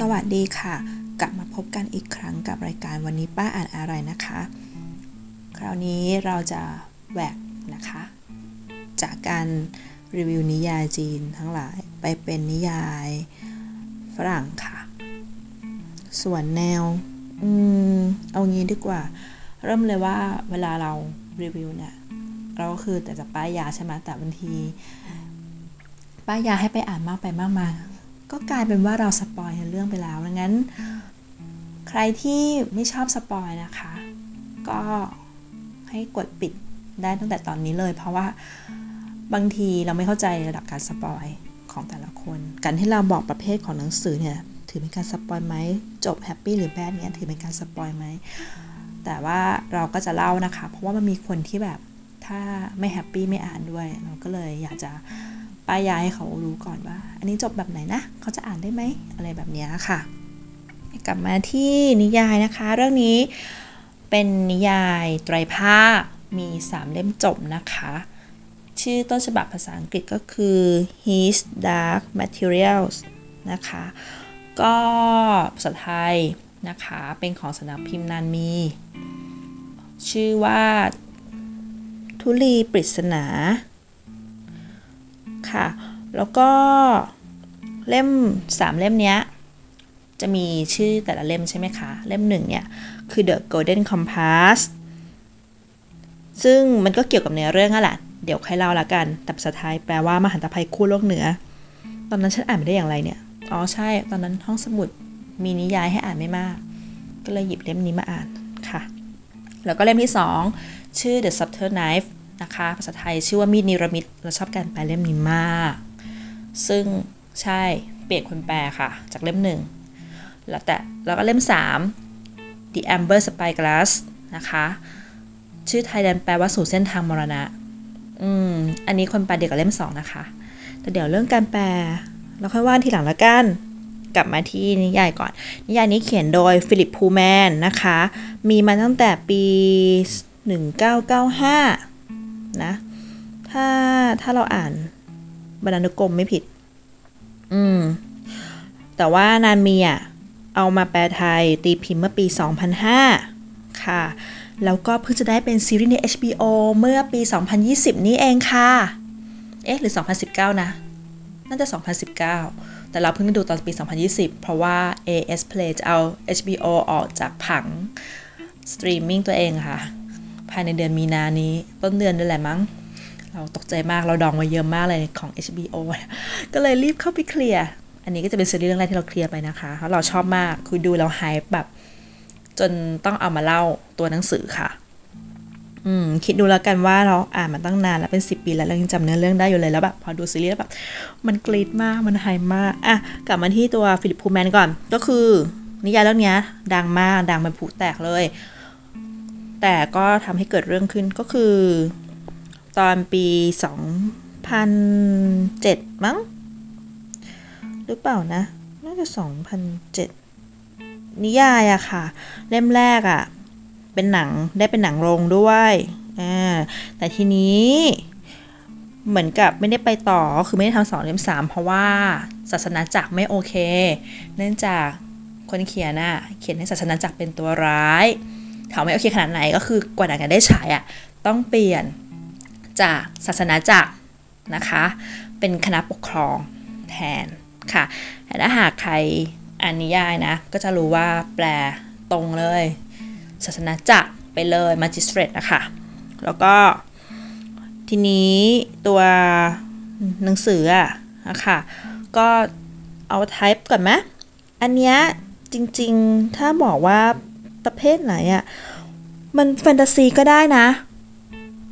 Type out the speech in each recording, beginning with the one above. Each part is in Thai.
สวัสดีค่ะ กลับมาพบกันอีกครั้งกับรายการวันนี้ป้าอ่านอะไรนะคะ คราวนี้เราจะแหวกนะคะ จากการรีวิวนิยายจีนทั้งหลายไปเป็นนิยายฝรั่งค่ะ ส่วนแนว อืม เอางี้ดีกว่า เริ่มเลยว่าเวลาเรารีวิวเนี่ยเราก็คือแต่จะป้ายยาใช่ไหมแต่บางทีป้ายยาให้ไปอ่านมากไปมากมา ก็กลายเป็นว่าเรา spoil เรื่องไปแล้วดังนั้น ใครที่ไม่ชอบ spoil นะคะ ก็ให้กดปิดได้ตั้งแต่ตอนนี้เลย เพราะว่าบางทีเราไม่เข้าใจระดับการ spoil ของแต่ละคน การที่เราบอกประเภทของหนังสือเนี่ยถือเป็นการ spoil ไหมจบ happy หรือ bad เนี่ยถือเป็นการ spoil ไหมแต่ว่าเราก็จะเล่านะคะ เพราะว่ามันมีคนที่แบบถ้าไม่แฮปปี้ไม่อ่านด้วย เราก็เลยอยากจะ ป้ายยาให้เขารู้ก่อนว่า อันนี้จบแบบไหนนะ เขาจะอ่านได้ไหมอะไรแบบนี้ค่ะ กลับมาที่นิยายนะคะ เรื่องนี้เป็นนิยายไตรภาคมี 3 เล่มจบนะคะ ชื่อต้นฉบับภาษาอังกฤษก็คือ His Dark Materials นะคะ ก็ภาษาไทยนะคะ เป็นของสำนักพิมพ์นานมี ชื่อว่า ทุลีปริศนา ค่ะ แล้วก็เล่ม 3 เล่มเนี้ยจะมีชื่อแต่ละเล่มใช่ไหมคะ เล่มหนึ่งเนี่ย คือ The Golden Compass ซึ่งมันก็เกี่ยวกับเนื้อเรื่องนั่นแหละ เดี๋ยวใครเล่าละกัน แต่ภาษาไทยแปลว่ามหันตภัยคู่โลกเหนือ ตอนนั้นฉันอ่านไม่ได้อย่างไรเนี่ย อ๋อใช่ ตอนนั้นห้องสมุดมีนิยายให้อ่านไม่มาก ก็เลยหยิบเล่มนี้มาอ่านค่ะ แล้วก็เล่มที่ 2 ชื่อ The Subtle Knife นะคะ ภาษาไทยชื่อว่ามีดนิรมิตเราชอบการแปลเล่มนี้มาก ซึ่งใช่เปลี่ยนคนแปลค่ะ จากเล่มหนึ่งแล้วแต่แล้วก็เล่ม 3 The Amber Spyglass นะคะ ชื่อไทยแดนแปลว่าสู่เส้นทางมรณะ อืม อันนี้คนแปลเดียวกับเล่ม 2 นะคะ แต่เดี๋ยวเรื่องการแปล เราค่อยว่าทีหลังละกัน กลับมาที่นิยายก่อน นิยายนี้เขียนโดยฟิลิปพูแมนนะคะ มีมาตั้งแต่ปี 1995 นะ ถ้าถ้าเราอ่านบรรณานุกรมไม่ผิด อืม แต่ว่านานมีอะเอามาแปลไทยตีพิมพ์เมื่อปี 2005 ค่ะ แล้วก็เพิ่งจะได้เป็นซีรีส์ใน HBO เมื่อปี 2020 นี้เองค่ะ เอ๊ะ หรือ 2019 นะ น่าจะ 2019 แต่เราเพิ่งดูตอนปี 2020 เพราะว่า AIS Play จะเอา HBO ออกจากผังสตรีมมิ่งตัวเองค่ะ ภายในเดือนมีนานี้ต้นเดือนนั่นแหละมั้ง เราตกใจมากเราดองไว้เยอะมากเลยของ HBO ก็เลยรีบเข้าไป clear อันนี้ก็จะเป็นซีรีส์เรื่องแรกที่เรา clear ไปนะคะเพราะเราชอบมากคือดูเรา high แบบ จนต้องเอามาเล่าตัวหนังสือค่ะ อืมคิดดูแล้วกันว่าเราอ่านมาตั้งนานแล้วเป็นสิบปีแล้วเรายังจำเนื้อเรื่องได้อยู่เลยแล้วแบบพอดูซีรีส์แล้วแบบ มันกรีดมากมันไฮมากอะกลับมาที่ตัวฟิลิปพูแมนก่อน ก็คือ นิยายเรื่องนี้ดังมากดังเป็นผูแตกเลย แต่ก็ทำให้เกิดเรื่องขึ้นก็คือ ตอนปี 2007 มั้ง หรือเปล่านะ น่าจะ 2007 นิยายอะค่ะ เล่มแรกอะเป็นหนังได้เป็นหนังโรงด้วยอ่าแต่ทีนี้เหมือนกับไม่ได้ไปต่อ คือไม่ได้ทำสองเล่มสามเพราะว่าศาสนาจักรไม่โอเค เนื่องจากคนเขียนน่ะเขียนให้ศาสนาจักรเป็นตัวร้าย ถามไม่โอเคขนาดไหนก็คือกว่าหนังจะได้ฉายอะต้องเปลี่ยนจากศาสนาจักรนะคะ เป็นคณะปกครองแทนค่ะแต่ถ้าหากใครอ่านนิยายนะ ก็จะรู้ว่าแปลตรงเลย ศาสนาจักรไปเลยมาจิสเตรตนะคะ แล้วก็ทีนี้ตัวหนังสืออะนะคะก็เอาไทป์ก่อนไหมอันเนี้ยจริงๆ ถ้าบอกว่า ประเภทไหนอะมันแฟนตาซีก็ได้นะ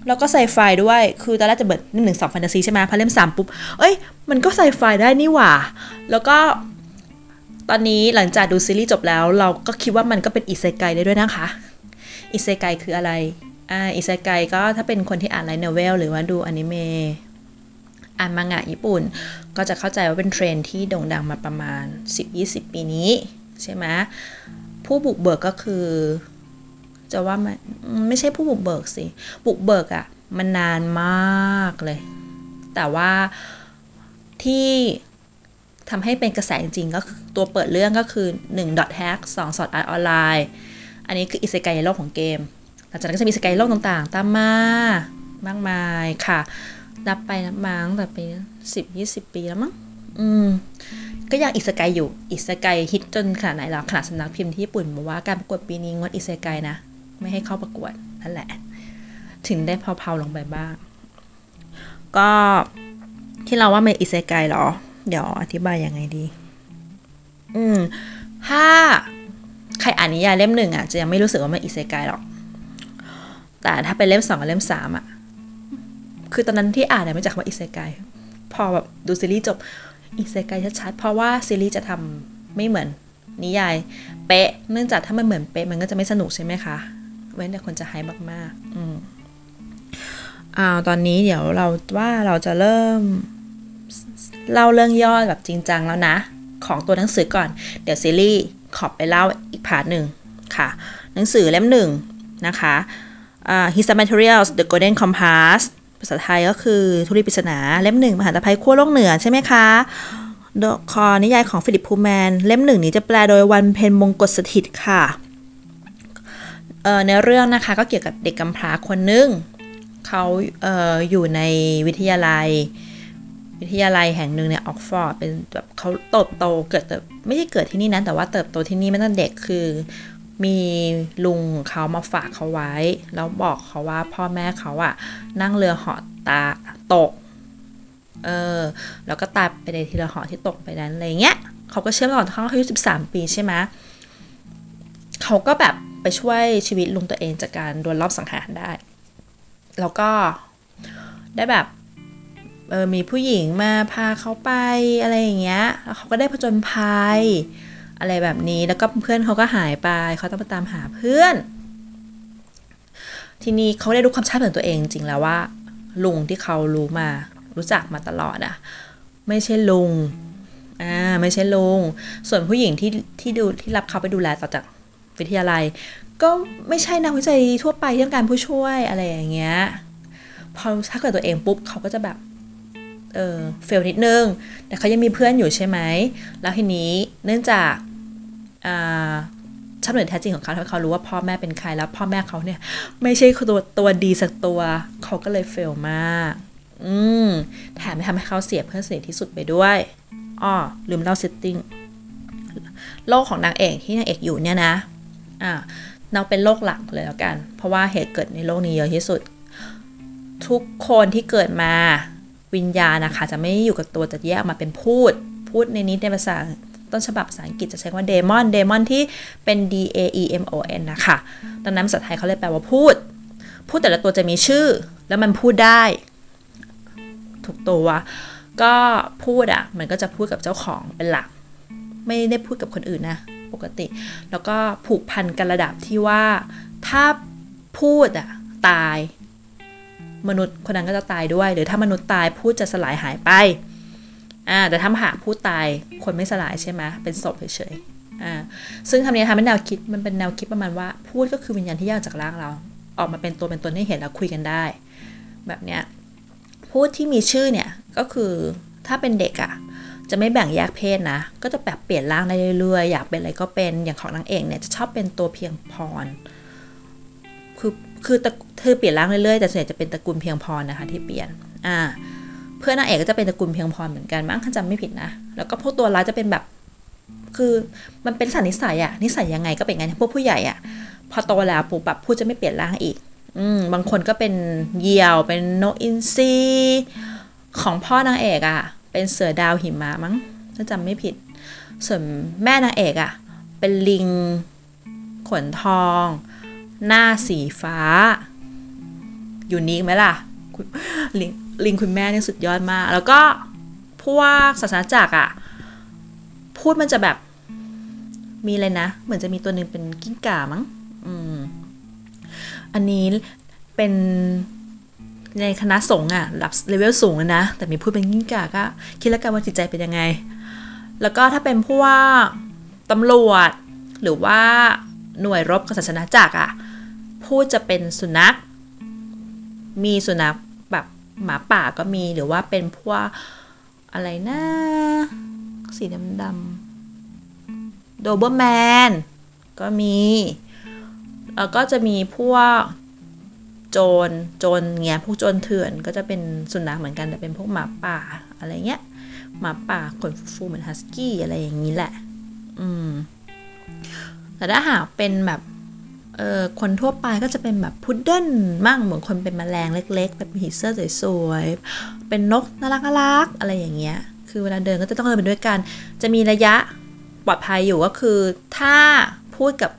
แล้วก็ไซไฟด้วย คือตอนแรกจะเล่มหนึ่งสองแฟนตาซีใช่ไหมพอเล่มสามปุ๊บ เอ้ย มันก็ไซไฟได้นี่หว่า แล้วก็ตอนนี้หลังจากดูซีรีส์จบแล้ว เราก็คิดว่ามันก็เป็นอิเซไกได้ด้วยนะคะ อิเซไกคืออะไร อ่า อิเซไกก็ถ้าเป็นคนที่อ่าน light novel หรือว่าดูอนิเมะอ่านมังงะญี่ปุ่น ก็จะเข้าใจว่าเป็นเทรนที่โด่งดังมาประมาณ 10-20 ปีนี้ ใช่ไหม ผู้บุกเบิกก็คือ จะว่ามันไม่ใช่ผู้บุกเบิกสิบุกเบิกอะ่ะ มันนานมากเลย แต่ว่าที่ทำให้เป็นกระแสจริงๆก็ตัวเปิดเรื่องก็คือ 1 hack 2สอดอาร์ตออนไลน์อันนี้คืออิสกายในโลกของเกม หลังจากนั้นก็จะมีสกายโลกต่างๆ ตามมามากมายค่ะ นับไปนับมาตั้งแต่ปีสิบยี่สิบปีแล้วมั้งอืม ก็ยังอิสกายอยู่ อิสกายฮิตจนขนาดไหนแล้วขนาดสำนักพิมพ์ที่ญี่ปุ่นบอกว่าการประกวดปีนี้งดอิสกายนะ ไม่ให้เข้าประกวดนั่นแหละ ถึงได้เพาๆลงไปบ้าง ก็ที่เราว่ามันอิเซไกเหรอ เดี๋ยวอธิบายยังไงดี อืม ถ้าใครอ่านนิยายเล่มหนึ่งอะจะยังไม่รู้สึกว่ามันอิเซไกหรอก แต่ถ้าเป็นเล่มสองกับเล่มสามอะ คือตอนนั้นที่อ่านเนี่ยไม่จากว่าอิเซไกพอแบบดูซีรีส์จบ อิเซไกชัดๆ เพราะว่าซีรีส์จะทำไม่เหมือนนิยายเป๊ะ เนื่องจากถ้ามันเหมือนเป๊ะมันก็จะไม่สนุกใช่ไหมคะ เว้นแต่คนจะไฮมากๆ อืมอ่าวตอนนี้เดี๋ยวเราว่าเราจะเริ่มเล่าเรื่องย่อแบบจริงจังแล้วนะ ของตัวหนังสือก่อน เดี๋ยวซีรีส์ขอบไปเล่าอีกพาร์ทหนึ่งค่ะ หนังสือเล่มหนึ่งนะคะ uh, His Materials The Golden Compass ภาษาไทยก็คือทุลีปริศนาเล่มหนึ่งมหาตภัยขั้วโลกเหนือใช่ไหมคะคอนิยายของฟิลิปพูลแมน เล่มหนึ่งนี้จะแปลโดยวันเพ็ญบงกชสถิตย์ค่ะในเรื่องนะคะก็เกี่ยวกับเด็กกำพร้าคนนึงเขาเอออยู่ในวิทยาลัย วิทยาลัยแห่งหนึ่งเนี่ยออกซ์ฟอร์ดเป็นแบบเขาโตโตเกิดไม่ใช่เกิดที่นี่นะแต่ว่าเติบโตที่นี่มาตั้งเด็กคือ มีลุงเขามาฝากเขาไว้ แล้วบอกเขาว่าพ่อแม่เขาอะนั่งเรือเหาะตาตก เออ แล้วก็ตายไปในทีละเหาะที่ตกไปนั้นอะไรเงี้ยเขาก็เชื่อก่อนเขาอายุสิบสามปีใช่ไหมเขาก็แบบไปช่วยชีวิตลุงตัวเองจากการโดนรอบสังหารได้ แล้วก็ได้แบบเออมีผู้หญิงมาพาเขาไปอะไรอย่างเงี้ย แล้วเขาก็ได้ผจญภัย อะไรแบบนี้ แล้วก็เพื่อนเขาก็หายไป เขาต้องไปตามหาเพื่อน ทีนี้เขาได้รู้ความชาติของตัวเองจริงแล้วว่า ลุงที่เขารู้มา รู้จักมาตลอดอะไม่ใช่ลุง อ่า ไม่ใช่ลุง ส่วนผู้หญิงที่ที่ดูที่รับเขาไปดูแลต่อจากวิทยาลัย ก็ไม่ใช่นักวิจัยทั่วไปที่ต้องการผู้ช่วยอะไรอย่างเงี้ย พอถ้าเกิดตัวเองปุ๊บเขาก็จะแบบเออเฟลนิดนึง แต่เขายังมีเพื่อนอยู่ใช่ไหม แล้วทีนี้เนื่องจาก ชาติเหนือแท้จริงของเขาทำให้เขารู้ว่าพ่อแม่เป็นใครแล้ว พ่อแม่เขาเนี่ย ไม่ใช่ตัวตัวดีสักตัว เขาก็เลย fail มาก อืมแถมทำให้เขาเสียเพื่อนสนิทที่สุดไปด้วยอ้อลืมเล่า setting โลกของนางเอกที่นางเอกอยู่เนี่ยนะ อ่าเราเป็นโลกหลักเลยแล้วกัน เพราะว่าเหตุเกิดในโลกนี้เยอะที่สุด ทุกคนที่เกิดมาวิญญาณนะคะ จะไม่อยู่กับตัวจะแยกออกมาเป็นภูต พูดในนี้ในภาษา ต้นฉบับภาษาอังกฤษจะใช้ว่าเดมอนเดมอนที่เป็น D A E M O N นะคะ ดังนั้นภาษาไทยเขาเลยแปลว่าพูด พูดแต่ละตัวจะมีชื่อ แล้วมันพูดได้ ถูกตัวก็พูดอะ่ะ มันก็จะพูดกับเจ้าของเป็นหลัก ไม่ได้พูดกับคนอื่นนะ ปกติ แล้วก็ผูกพันกันระดับที่ว่าถ้าพูดอะ่ะ ตาย มนุษย์คนนั้นก็จะตายด้วย หรือถ้ามนุษย์ตายพูดจะสลายหายไป อ่าแต่ถ้าหากผู้ตายคนไม่สลายใช่ไหมเป็นศพเฉยๆอ่าซึ่งทำนี้ทำให้แนวคิดมันเป็นแนวคิดประมาณว่า พูดก็คือวิญญาณที่แยกจากร่างเรา ออกมาเป็นตัวเป็นตนให้เห็นแล้วคุยกันได้ แบบเนี้ยพูดที่มีชื่อเนี่ยก็คือถ้าเป็นเด็กอะ่ะจะไม่แบ่งแยกเพศนะ ก็จะแบบเปลี่ยนร่างได้เรื่อยๆ อยากเป็นอะไรก็เป็น อย่างของนางเอกเนี่ยจะชอบเป็นตัวเพียงพร คือ คือเธอเปลี่ยนร่างเรื่อยๆ แต่ส่วนใหญ่จะเป็นตระกูลเพียงพรนะคะที่เปลี่ยน อ่า เพื่อนนางเอกก็จะเป็นตระกูลเพียงพรเหมือนกันมั้งถ้าจำไม่ผิดนะ แล้วก็พวกตัวร้ายจะเป็นแบบ คือมันเป็นสันนิสัยอะนิสัยยังไงก็เป็นไงพวกผู้ใหญ่อะพอโตแล้วปุ๊บแบบพูดจะไม่เปลี่ยนร่างอีก อืมบางคนก็เป็นเหยี่ยวเป็นนกอินทรีของพ่อนางเอกอะเป็นเสือดาวหิมะมั้งถ้าจำไม่ผิด ส่วนแม่นางเอกอะเป็นลิงขนทอง หน้าสีฟ้า อยู่นี้ไหมล่ะลิง ลิงคุณแม่นี่สุดยอดมาก แล้วก็พวกศาสนาจักรอะพูดมันจะแบบมีอะไรนะ เหมือนจะมีตัวหนึ่งเป็นกิ้งก่ามั้งอืมอันนี้เป็นในคณะสงฆ์อะระดับเลเวลสูงนะ แต่มีพูดเป็นกิ้งก่าก็ คิดแล้วกันว่าจิตใจเป็นยังไง แล้วก็ถ้าเป็นพวกตำรวจ หรือว่าหน่วยรบกับศาสนาจักรอะพูดจะเป็นสุนัข มีสุนัข หมาป่าก็มีหรือว่าเป็นพวกอะไรนะสีดำๆโดเบอร์แมนก็มีแล้วก็จะมีพวกโจรโจรเงี้ยพวกโจรเถื่อนก็จะเป็นสุนัขเหมือนกันแต่เป็นพวกหมาป่าอะไรเงี้ยหมาป่าขนฟูๆเหมือนฮัสกี้อะไรอย่างนี้แหละ อืมแต่ถ้าหากเป็นแบบ คนทั่วไปก็จะเป็นแบบพุดเดิ้ลมั่งเหมือนคนเป็นแมลงเล็กๆ แบบผีเสื้อสวยๆ เป็นนกน่ารักน่ารักอะไรอย่างเงี้ย คือเวลาเดินก็จะต้องเดินไปด้วยกัน จะมีระยะปลอดภัยอยู่ก็คือ ถ้าพูดกับ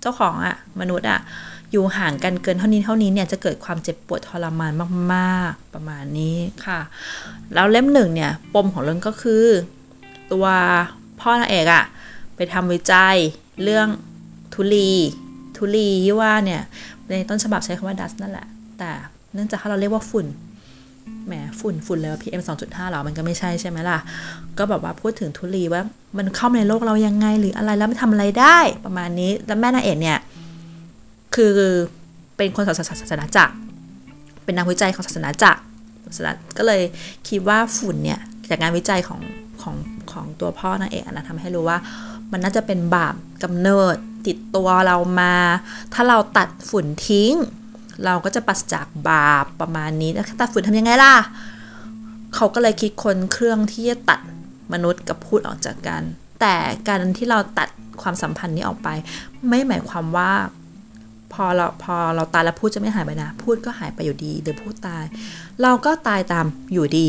เจ้าของอะมนุษย์อะอยู่ห่างกันเกินเท่านี้เท่านี้เนี่ยจะเกิดความเจ็บปวดทรมานมากๆ ประมาณนี้ค่ะ แล้วเล่มหนึ่งเนี่ยปมของเรื่องก็คือ ตัวพ่อนางเอกอะไปทำวิจัยเรื่อง ทุลี ทุลีที่ว่าเนี่ย ในต้นฉบับใช้คำว่าดัสนั่นแหละ แต่เนื่องจากถ้าเราเรียกว่าฝุ่น แหม ฝุ่น ฝุ่นเลย PM 2.5หรอ มันก็ไม่ใช่ใช่ไหมล่ะ ก็แบบว่าพูดถึงทุลีว่ามันเข้ามาในโลกเรายังไงหรืออะไรแล้วมันทำอะไรได้ประมาณนี้ แล้วแม่นางเอกเนี่ย คือเป็นคนศาสนาจักร เป็นนักวิจัยของศาสนาจักรศาสนาก็เลยคิดว่าฝุ่นเนี่ย จากงานวิจัยของของของตัวพ่อนางเอกนะทำให้รู้ว่ามันน่าจะเป็นบาปกำเนิด ติดตัวเรามา ถ้าเราตัดฝุ่นทิ้ง เราก็จะปัสจากบาปประมาณนี้แล้วตัดฝุ่นทำยังไงล่ะ เขาก็เลยคิดคนเครื่องที่จะตัดมนุษย์กับพูดออกจากกัน แต่การที่เราตัดความสัมพันธ์นี้ออกไป ไม่หมายความว่า พอเราพอเราตายแล้วพูดจะไม่หายไปนะ พูดก็หายไปอยู่ดีหรือพูดตาย เราก็ตายตามอยู่ดี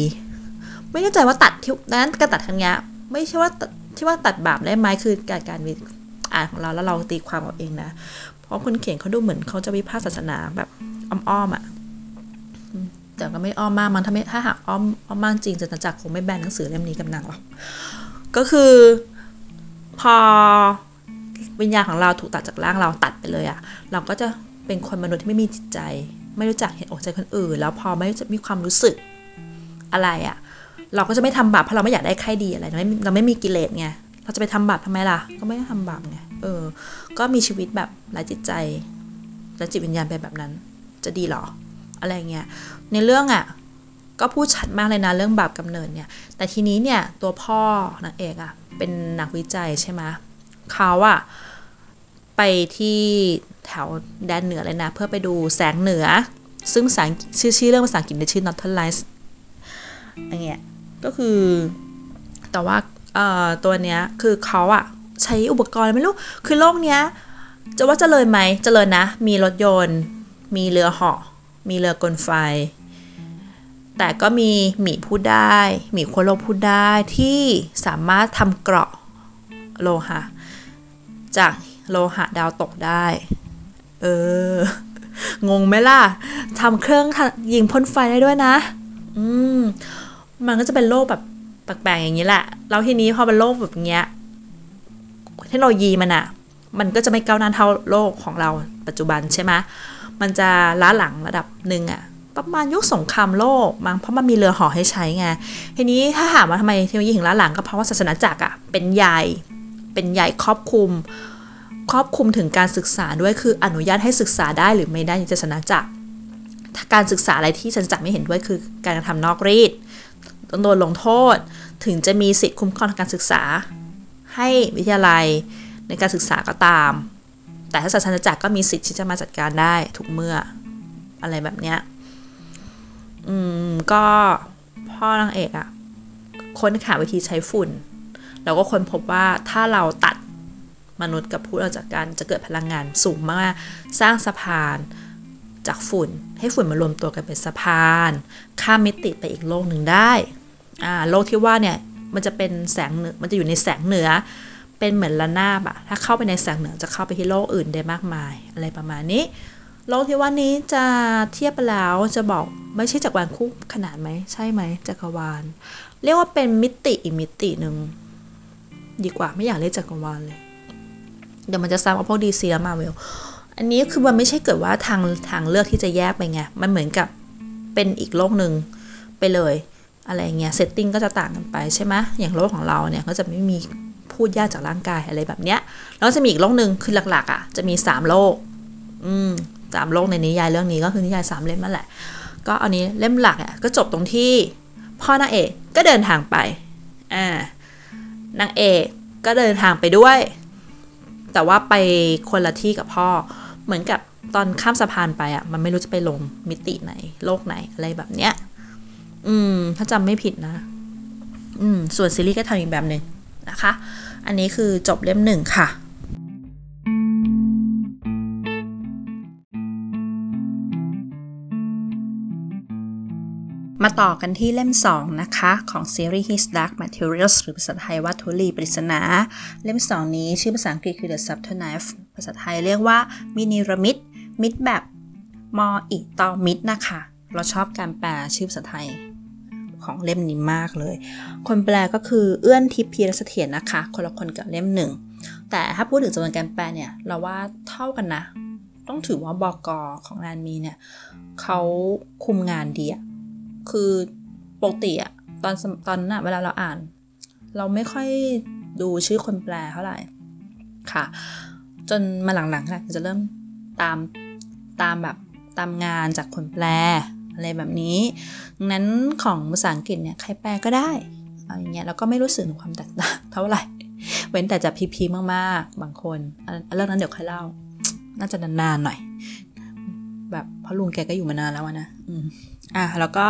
ไม่แน่ใจว่าตัดที่นั้นการตัดครั้งนี้ไม่ใช่ว่าที่ว่าตัดบาปได้ไหมคือการการ อ่านของเราแล้วเราตีความเอาเองนะ เพราะคนเขียนเขาดูเหมือนเขาจะวิพากษ์ศาสนาแบบอ้อมๆอะ่ะแต่ก็ไม่อ้อมมากมันถ้าไม่ถ้าหากอ้อมอ้อมมากจริงจะจักรคงไม่แบนหนังสือเล่มนี้กับนางหรอกก็คือ พอวิญญาณของเราถูกตัดจากร่างเราตัดไปเลยอะ่ะเราก็จะเป็นคนมนุษย์ที่ไม่มีจิตใจ ไม่รู้จักเห็นอกใจคนอื่น แล้วพอไม่จะมีความรู้สึกอะไรอะ่ะเราก็จะไม่ทำบาปเพราะเราไม่อยากได้ใครดีอะไรเราไม่เราไม่มีกิเลสไง เราจะไปทำบาปทำไมล่ะ ก็ไม่ได้ทำบาปไงเออ ก็มีชีวิตแบบไร้จิตใจและจิตวิญญาณไปแบบนั้น จะดีหรอ อะไรเงี้ยในเรื่องอะ่ะก็พูดชัดมากเลยนะเรื่องบาปกำเนิดเนี่ย แต่ทีนี้เนี่ยตัวพ่อนางเอกอะ่ะ เป็นนักวิจัยใช่ไหมเขาอะ่ะไปที่แถวแดนเหนือเลยนะ เพื่อไปดูแสงเหนือ ซึ่งภาษาชื่อชื่อเรื่องภาษาอังกฤษชื่อ Northern Lights อย่างเงี้ยก็คือแต่ว่า ตัวเนี้ยคือเขาอะใช้อุปกรณ์ไม่รู้คือโลกเนี้ยจะว่าจเจริญไหมเจริญนะ มีรถยนต์ มีเรือเหาะ มีเรือกลไฟ แต่ก็มีหมีพูดได้หมีโคโลพูดได้ที่สามารถทำเกราะโลหะ จากโลหะดาวตกได้ เออ งงไหมล่ะทำเครื่องยิงพ่นไฟได้ด้วยนะ อืม มันก็จะเป็นโลกแบบ แปลกๆอย่างนี้แหละ แล้วทีนี้พอเป็นโลกแบบเงี้ย เทคโนโลยีมันอะมันก็จะไม่ก้าวหน้าเท่าโลกของเราปัจจุบันใช่ไหมมันจะล้าหลังระดับหนึ่งอะประมาณยุคสงครามโลกมั้งเพราะมันมีเรือห่อให้ใช้ไง ทีนี้ถ้าถามว่าทำไมเทคโนโลยีถึงล้าหลังก็เพราะว่าศาสนาจักรอะเป็นใหญ่ เป็นใหญ่ครอบคลุม ครอบคลุมถึงการศึกษาด้วยคืออนุญาตให้ศึกษาได้หรือไม่ได้ในศาสนาจักรการศึกษาอะไรที่ศาสนาจักรไม่เห็นด้วยคือการทำนอกรีด ต้องโดนลงโทษ ถึงจะมีสิทธิคุ้มครองทางการศึกษา ให้วิทยาลัยในการศึกษาก็ตาม แต่ถ้าศาสนาจักรก็มีสิทธิ์ที่จะมาจัดการได้ทุกเมื่ออะไรแบบเนี้ยอืมก็พ่อนางเอกอะค้นหาวิธีใช้ฝุ่น แล้วก็ค้นพบว่าถ้าเราตัดมนุษย์กับพูดออกจากกันจะเกิดพลังงานสูงมาก สร้างสะพานจากฝุ่น ให้ฝุ่นมารวมตัวกันเป็นสะพาน ข้ามมิติไปอีกโลกหนึ่งได้ โลกที่ว่าเนี่ยมันจะเป็นแสงเหนือมันจะอยู่ในแสงเหนือ เป็นเหมือนระนาบอะถ้าเข้าไปในแสงเหนือจะเข้าไปที่โลกอื่นได้มากมาย อะไรประมาณนี้ โลกที่ว่านี้จะเทียบไปแล้วจะบอกไม่ใช่จักรวาลคู่ขนาดไหมใช่ไหมจักรวาล เรียกว่าเป็นมิติอีกมิติหนึ่งดีกว่าไม่อยากเรียกจักรวาลเลยเดี๋ยวมันจะซ้ำกับพวกดีซีและมาเวลอันนี้คือมันไม่ใช่เกิดว่าทางทางเลือกที่จะแยกไปไง มันเหมือนกับเป็นอีกโลกหนึ่งไปเลย อะไรเงี้ยเซตติ้งก็จะต่างกันไปใช่ไหมอย่างโลกของเราเนี่ยก็จะไม่มีพูดยากจากร่างกายอะไรแบบเนี้ยแล้วจะมีอีกโลกหนึ่งคือหลักๆอะ่ะจะมีสามโลกอืมสามโลกในนิยายเรื่องนี้ก็คือนิยายสามเล่มนั่นแหละ ก็อันนี้เล่มหลักอะก็จบตรงที่พ่อนางเอกก็เดินทางไปอ่านางเอกก็เดินทางไปด้วย แต่ว่าไปคนละที่กับพ่อ เหมือนกับตอนข้ามสะพานไปอะ่ะมันไม่รู้จะไปลงมิติไหนโลกไหนอะไรแบบเนี้ย อืม ถ้าจำไม่ผิดนะ อืม ส่วนซีรีส์ก็ทำอีกแบบหนึ่งนะคะ อันนี้คือจบเล่มหนึ่งค่ะมาต่อกันที่เล่ม 2 นะคะ ของซีรีส์ His Dark Materials หรือภาษาไทยวัตถุลีปริศนา เล่ม 2 นี้ชื่อภาษาอังกฤษคือ The Subtle Knife ภาษาไทยเรียกว่ามินิรมิดมิดแบบมออีตอมิดนะคะ เราชอบการแปลชื่อภาษาไทย ของเล่มนี้มากเลย คนแปลก็คือเอื้อนทิพย์พีรเสถียรนะคะ คนละคนกับเล่มหนึ่ง แต่ถ้าพูดถึงจำนวนการแปลเนี่ย เราว่าเท่ากันนะ ต้องถือว่าบอกอของงานมีเนี่ยเขาคุมงานดีอะคือปกติอะตอนตอนน่ะเวลาเราอ่าน เราไม่ค่อยดูชื่อคนแปลเท่าไหร่ค่ะ จนมาหลังๆค่ะจะเริ่มตามตามแบบตามงานจากคนแปล อะไรแบบนี้นั้นของภาษาอังกฤษเนี่ยใครแปลก็ได้อะไรเงี้ยแล้วก็ไม่รู้สึกถึงความแตกต่างเท่าไหร่ เว้นแต่จะพีพีมากๆ บางคนเรื่องนั้นเดี๋ยวค่อยเล่า น่าจะนานๆหน่อย แบบเพราะลุงแกก็อยู่มานานแล้วนะอืมอะแล้วก็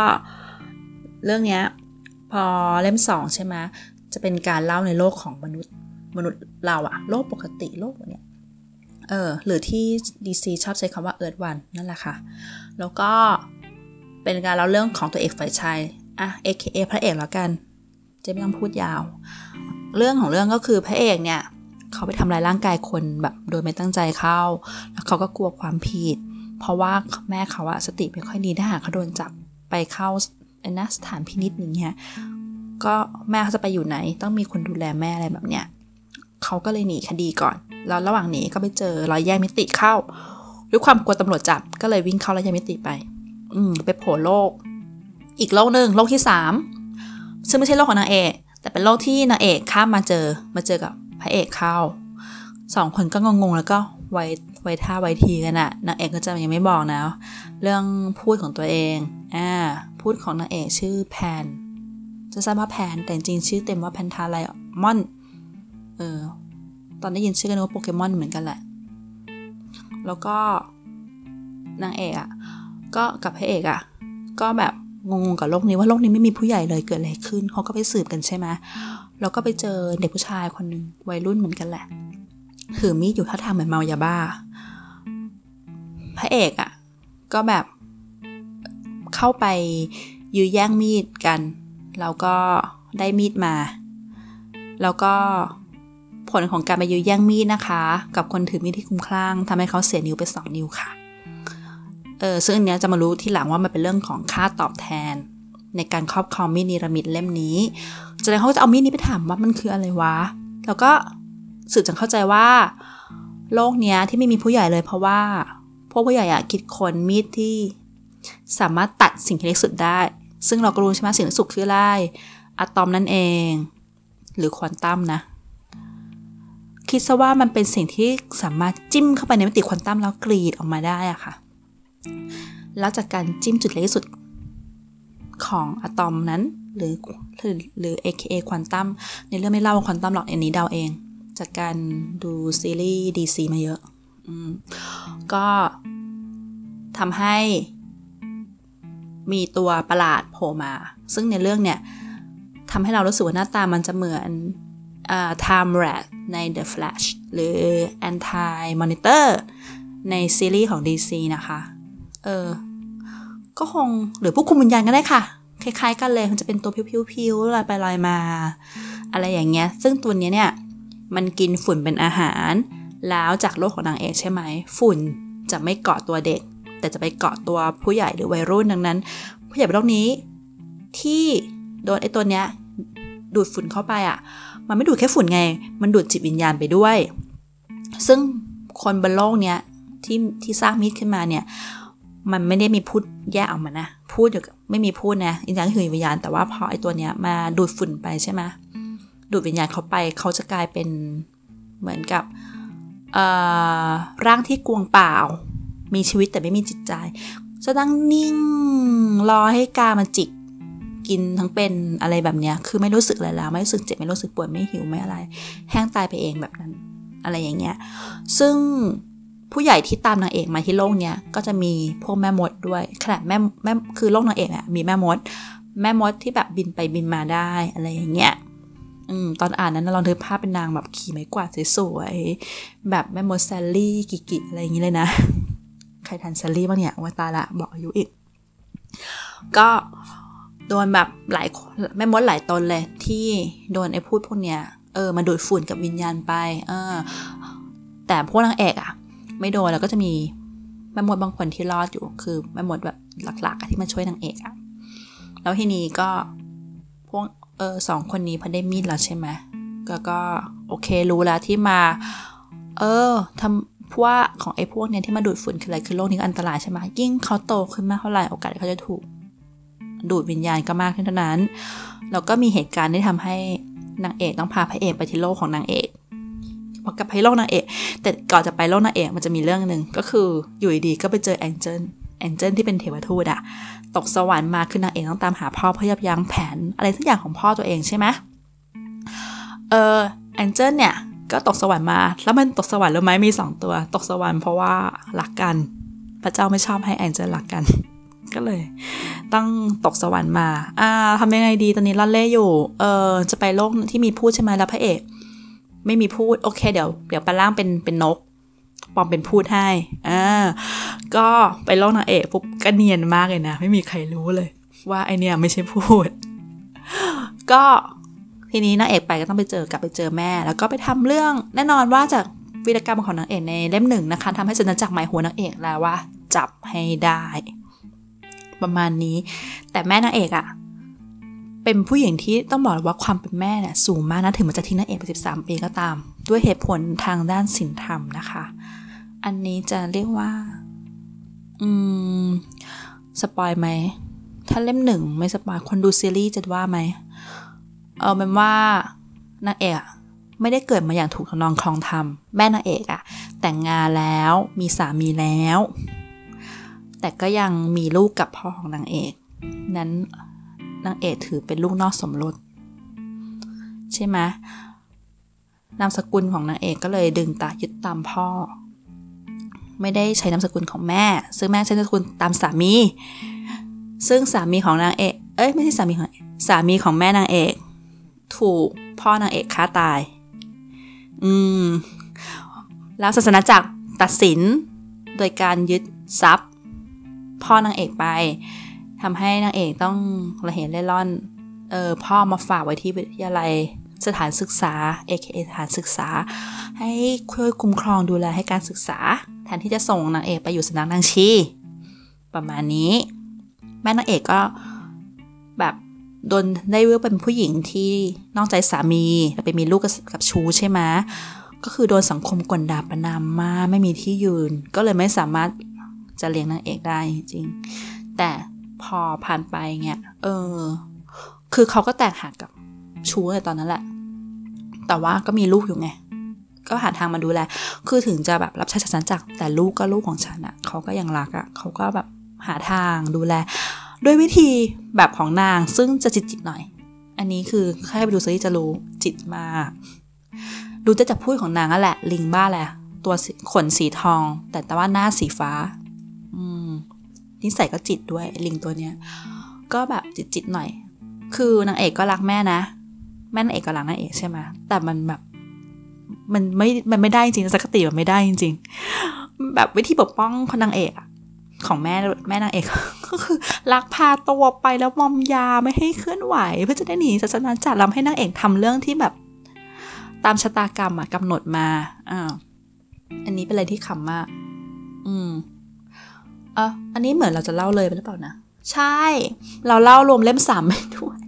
เรื่องเนี้ยพอเล่มสองใช่ไหมจะเป็นการเล่าในโลกของมนุษย์มนุษย์เราอะโลกปกติโลกเนี้ยเออหรือที่ DC ชอบใช้คำว่าเอิร์ธวันนั่นแหละค่ะ แล้วก็ เป็นการเล่าเรื่องของตัวเอกฝ่ายชายอะ AKA พระเอกแล้วกัน จะไม่ต้องพูดยาว เรื่องของเรื่องก็คือพระเอกเนี่ย เขาไปทำลายร่างกายคนแบบโดยไม่ตั้งใจเข้า แล้วเขาก็กลัวความผิด เพราะว่าแม่เขาอะสติไม่ค่อยดีถ้าหากเขาโดนจับไปเข้านะสถานพินิษอย่างเงี้ย ก็แม่เขาจะไปอยู่ไหน ต้องมีคนดูแลแม่อะไรแบบเนี้ยเขาก็เลยหนีคดีก่อน แล้วระหว่างหนีก็ไปเจอรอยแยกมิติเข้า ด้วยความกลัวตำรวจจับก็เลยวิ่งเข้ารอยแยกมิติไป อืมไปโผล่โลก อีกโลกหนึ่งโลกที่สามซึ่งไม่ใช่โลกของนางเอก แต่เป็นโลกที่นางเอกข้ามมาเจอมาเจอกับพระเอกเข้าสองคนก็งงๆแล้วก็ไว้ไว้ท่าไว้ทีกันอะนางเอกก็จะยังไม่บอกนะ เรื่องพูดของตัวเองอ่าพูดของนางเอกชื่อแพนจะทราบว่าแพนแต่จริงชื่อเต็มว่าแพนทาไลมอนเออตอนได้ยินชื่อกันว่าโปเกมอนเหมือนกันแหละ แล้วก็นางเอกอะ่ะ ก็กับพระเอกอะ่ะ ก็แบบงงกับโลกนี้ว่าโลกนี้ไม่มีผู้ใหญ่เลยเกิดอะไรขึ้นเขาก็ไปสืบกันใช่ไหมแล้วก็ไปเจอเด็กผู้ชายคนหนึ่งวัยรุ่นเหมือนกันแหละถือมีดอยู่ท่าทางเหมือนเมายาบ้า พระเอกอะ่ะ ก็แบบเข้าไปยื้อแย่งมีดกัน แล้วก็ได้มีดมา แล้วก็ผลของการไปยื้อแย่งมีดนะคะ กับคนถือมีดที่คุ้มคลั่งทำให้เขาเสียนิ้วไปสองนิ้วค่ะ เออซึ่งอันนี้จะมารู้ที่หลังว่ามันเป็นเรื่องของค่าตอบแทน ในการครอบครองมีดนิรมิตเล่มนี้จากนั้เขาจะเอามีดนี้ไปถามว่ามันคืออะไรวะ แล้วก็สืบจนเข้าใจว่า โลกเนี้ยที่ไม่มีผู้ใหญ่เลยเพราะว่า พวกผู้ใหญ่อะคิดคนมีดที่สามารถตัดสิ่งที่เล็กสุดได้ ซึ่งเราก็รู้ใช่ไหมสิ่งที่สุดคืออะไรอะตอมนั่นเอง หรือควอนตัมนะ คิดซะว่ามันเป็นสิ่งที่สามารถจิ้มเข้าไปในมิติควอนตัมแล้วกรีดออกมาได้อะค่ะ แล้วจากการจิ้มจุดเล็กที่สุดของอะตอมนั้นหรือหรือหรือ AKA ควอนตัมในเรื่องไม่เล่าควอนตัมหรอกอันนี้เดาเอง จากการดูซีรีส์ DC มาเยอะอก็ทำให้มีตัวประหลาดโผล่มา ซึ่งในเรื่องเนี่ยทำให้เรารู้สึกว่าหน้าตามันจะเหมือน Time Rat ใน The Flash หรือ Anti Monitor ในซีรีส์ของ DC นะคะ เออ ก็คงหรือผู้คุมวิญญาณก็ได้ค่ะ คล้ายๆ กันเลย มันจะเป็นตัวพิ้วๆลอยไปลอยมา อะไรอย่างเงี้ย ซึ่งตัวนี้เนี่ย มันกินฝุ่นเป็นอาหาร แล้วจากโลกของนางเอกใช่ไหม ฝุ่นจะไม่เกาะตัวเด็ก แต่จะไปเกาะตัวผู้ใหญ่หรือวัยรุ่นดังนั้น ผู้ใหญ่บนโลกนี้ ที่โดนไอ้ตัวเนี้ยดูดฝุ่นเข้าไปอะ่ะ มันไม่ดูดแค่ฝุ่นไง มันดูดจิตวิญญาณไปด้วย ซึ่งคนบนโลกเนี้ยที่ที่สร้างมิตรขึ้นมาเนี่ย มันไม่ได้มีพูดแยกออกมานะ พูดอยู่ไม่มีพูดนะอินทร์คือวิญญาณแต่ว่าพอไอ้ตัวเนี้ยมาดูดฝุ่นไปใช่ไหมดูดวิญญาณเขาไปเขาจะกลายเป็นเหมือนกับร่างที่กวงเปล่า มีชีวิตแต่ไม่มีจิตใจ จะตั้งนิ่งรอให้กามันจิกกินทั้งเป็นอะไรแบบเนี้ย คือไม่รู้สึกอะไรแล้ว ไม่รู้สึกเจ็บไม่รู้สึกปวดไม่หิวไม่อะไร แห้งตายไปเองแบบนั้น อะไรอย่างเงี้ย ซึ่ง ผู้ใหญ่ที่ตามนางเอกมาที่โลกเนี้ยก็จะมีพวกแม่มดด้วยขนาดแม่แม่คือโลกนางเอกอะมีแม่มด แม่มดที่แบบบินไปบินมาได้อะไรอย่างเงี้ยอืมตอนอ่านนั้นเราเธอภาพเป็นนางแบบขี่ไม้กวาดสวยๆแบบแม่มดแซลลี่กิกิอะไรอย่างงี้เลยนะ ใครทันแซลลี่บ้างเนี่ยว่าตาละบอกอายุอีก ก็โดนแบบหลายแม่มดหลายตนเลยที่โดนไอ้พูดพวกเนี้ยเออมาดูดฝุ่นกับวิญญาณไป เออ แต่พวกนางเอกอะ ไม่โดนแล้วก็จะมีแม่มดบางคนที่รอดอยู่คือแม่มดแบบหลักๆที่มาช่วยนางเอกอะแล้วทีนี้ก็พวกเออสองคนนี้พอได้มีดแล้วใช่ไหมก็ก็โอเครู้แล้วที่มา เออทำเพราะว่าของไอ้พวกเนี้ยที่มาดูดฝุ่นคืออะไรคือโลกนี้อันตรายใช่ไหมยิ่งเขาโตขึ้นมากเท่าไหร่โอกาสเขาจะถูกดูดวิญญาณก็มากขึ้นเท่านั้น แล้วก็มีเหตุการณ์ที่ทำให้นางเอกต้องพาพระเอกไปที่โลกของนางเอก พอกลับไปโลกนางเอก แต่ก่อนจะไปโลกนางเอกมันจะมีเรื่องหนึ่งก็คืออยู่ดีๆก็ไปเจอแองเจิลแองเจิลที่เป็นเทวทูตอะตกสวรรค์มาคือนางเอกต้องตามหาพ่อเพื่อยับยั้งแผนอะไรสักอย่างของพ่อตัวเองใช่ไหมเออแองเจิลเนี่ยก็ตกสวรรค์มา แล้วมันตกสวรรค์แล้วไหมมีสองตัว ตกสวรรค์เพราะว่ารักกัน พระเจ้าไม่ชอบให้แองเจิลรักกัน ก็เลย ต้องตกสวรรค์มา อ่าทำยังไงดีตอนนี้ล่อนเล่อยู่ เออจะไปโลกที่มีพูดใช่ไหมแล้วพระเอก ไม่มีพูด โอเค เดี๋ยวเดี๋ยวปลาล่างเป็นเป็นนก ปอมเป็นพูดให้อ่าก็ไปโลกนางเอกปุ๊บก็เนียนมากเลยนะ ไม่มีใครรู้เลย ว่าไอเนี่ยไม่ใช่พูด ก็ทีนี้นางเอกไปก็ต้องไปเจอกลับไปเจอแม่ แล้วก็ไปทำเรื่องแน่นอนว่าจากวีรกรรมของนางเอกในเล่มหนึ่งนะคะทำให้จันจักรหมายหัวนางเอกแล้วว่า จับให้ได้ ประมาณนี้ แต่แม่นางเอกอะ เป็นผู้หญิงที่ต้องบอกว่าความเป็นแม่เนี่ยสูงมากนะถึงมันจะทิ้งนางเอกไป13 ปีก็ตาม ด้วยเหตุผลทางด้านศีลธรรมนะคะ อันนี้จะเรียกว่า อืม สปอยไหม ถ้าเล่มหนึ่งไม่สปอยคนดูซีรีส์จะว่าไหม เอาเป็นว่านางเอกไม่ได้เกิดมาอย่างถูกทนองคลองธรรม แม่นางเอกอะแต่งงานแล้วมีสามีแล้ว แต่ก็ยังมีลูกกับพ่อของนางเอก นั้น นางเอกถือเป็นลูกนอกสมรสใช่ไหมนามสกุลของนางเอกก็เลยดึงตายึดตามพ่อ ไม่ได้ใช้นามสกุลของแม่ ซึ่งแม่ใช้นามสกุลตามสามี ซึ่งสามีของนางเอก เอ้ยไม่ใช่สามีของสามีของแม่นางเอก ถูกพ่อนางเอกฆ่าตาย อืม แล้วศาสนาจักรตัดสินโดยการยึดทรัพย์ พ่อนางเอกไป ทำให้นางเอกต้องระเหตุเล่ร่อน เออพ่อมาฝากไว้ที่วิทยาลัยสถานศึกษา AKA สถานศึกษา ให้ช่วยคุ้มครองดูแลให้การศึกษา แทนที่จะส่งนางเอกไปอยู่สนักนางชี ประมาณนี้ แม่นางเอกก็แบบโดนได้เลือเป็นผู้หญิงที่นอกใจสามีแล้วไปมีลูกกับชูใช่ไหมก็คือโดนสังคมกดด่าประนามมาไม่มีที่ยืน ก็เลยไม่สามารถจะเลี้ยงนางเอกได้จริง แต่ พอผ่านไปเงี้ย เออ คือเขาก็แตกหักกับชูในตอนนั้นแหละ แต่ว่าก็มีลูกอยู่ไง ก็หาทางมาดูแล คือถึงจะแบบรับใช้ศาสนจักแต่ลูกก็ลูกของฉันอะเขาก็ยังรักอะเขาก็แบบหาทางดูแล ด้วยวิธีแบบของนางซึ่งจะจิตจิตหน่อย อันนี้คือใครไปดูซีรีส์จะรู้จิตมาก ดูจะจับพูดของนางนั่นแหละ ลิงบ้าแหละ ตัวขนสีทอง แต่แต่ว่าหน้าสีฟ้า นิสัยก็จิตด้วยลิงตัวเนี้ย ก็แบบจิตจิตหน่อย คือนางเอกก็รักแม่นะ แม่นางเอกก็รักนางเอกใช่ไหมแต่มันแบบ มันไม่ มันไม่ได้จริงสักติมันไม่ได้จริง แบบวิธีปกป้องคนนางเอกของแม่แม่นางเอกก็คือลักพาตัวไปแล้วมอมยาไม่ให้เคลื่อนไหว เพื่อจะได้หนีศาสนาจักรแล้วให้นางเอกทำเรื่องที่แบบ ตามชะตากรรมอะกำหนดมาอ่าอันนี้เป็นอะไรที่ขำมาก อืม เอออันนี้เหมือนเราจะเล่าเลยไปหรือเปล่านะ ใช่ เราเล่ารวมเล่มสามไปด้วย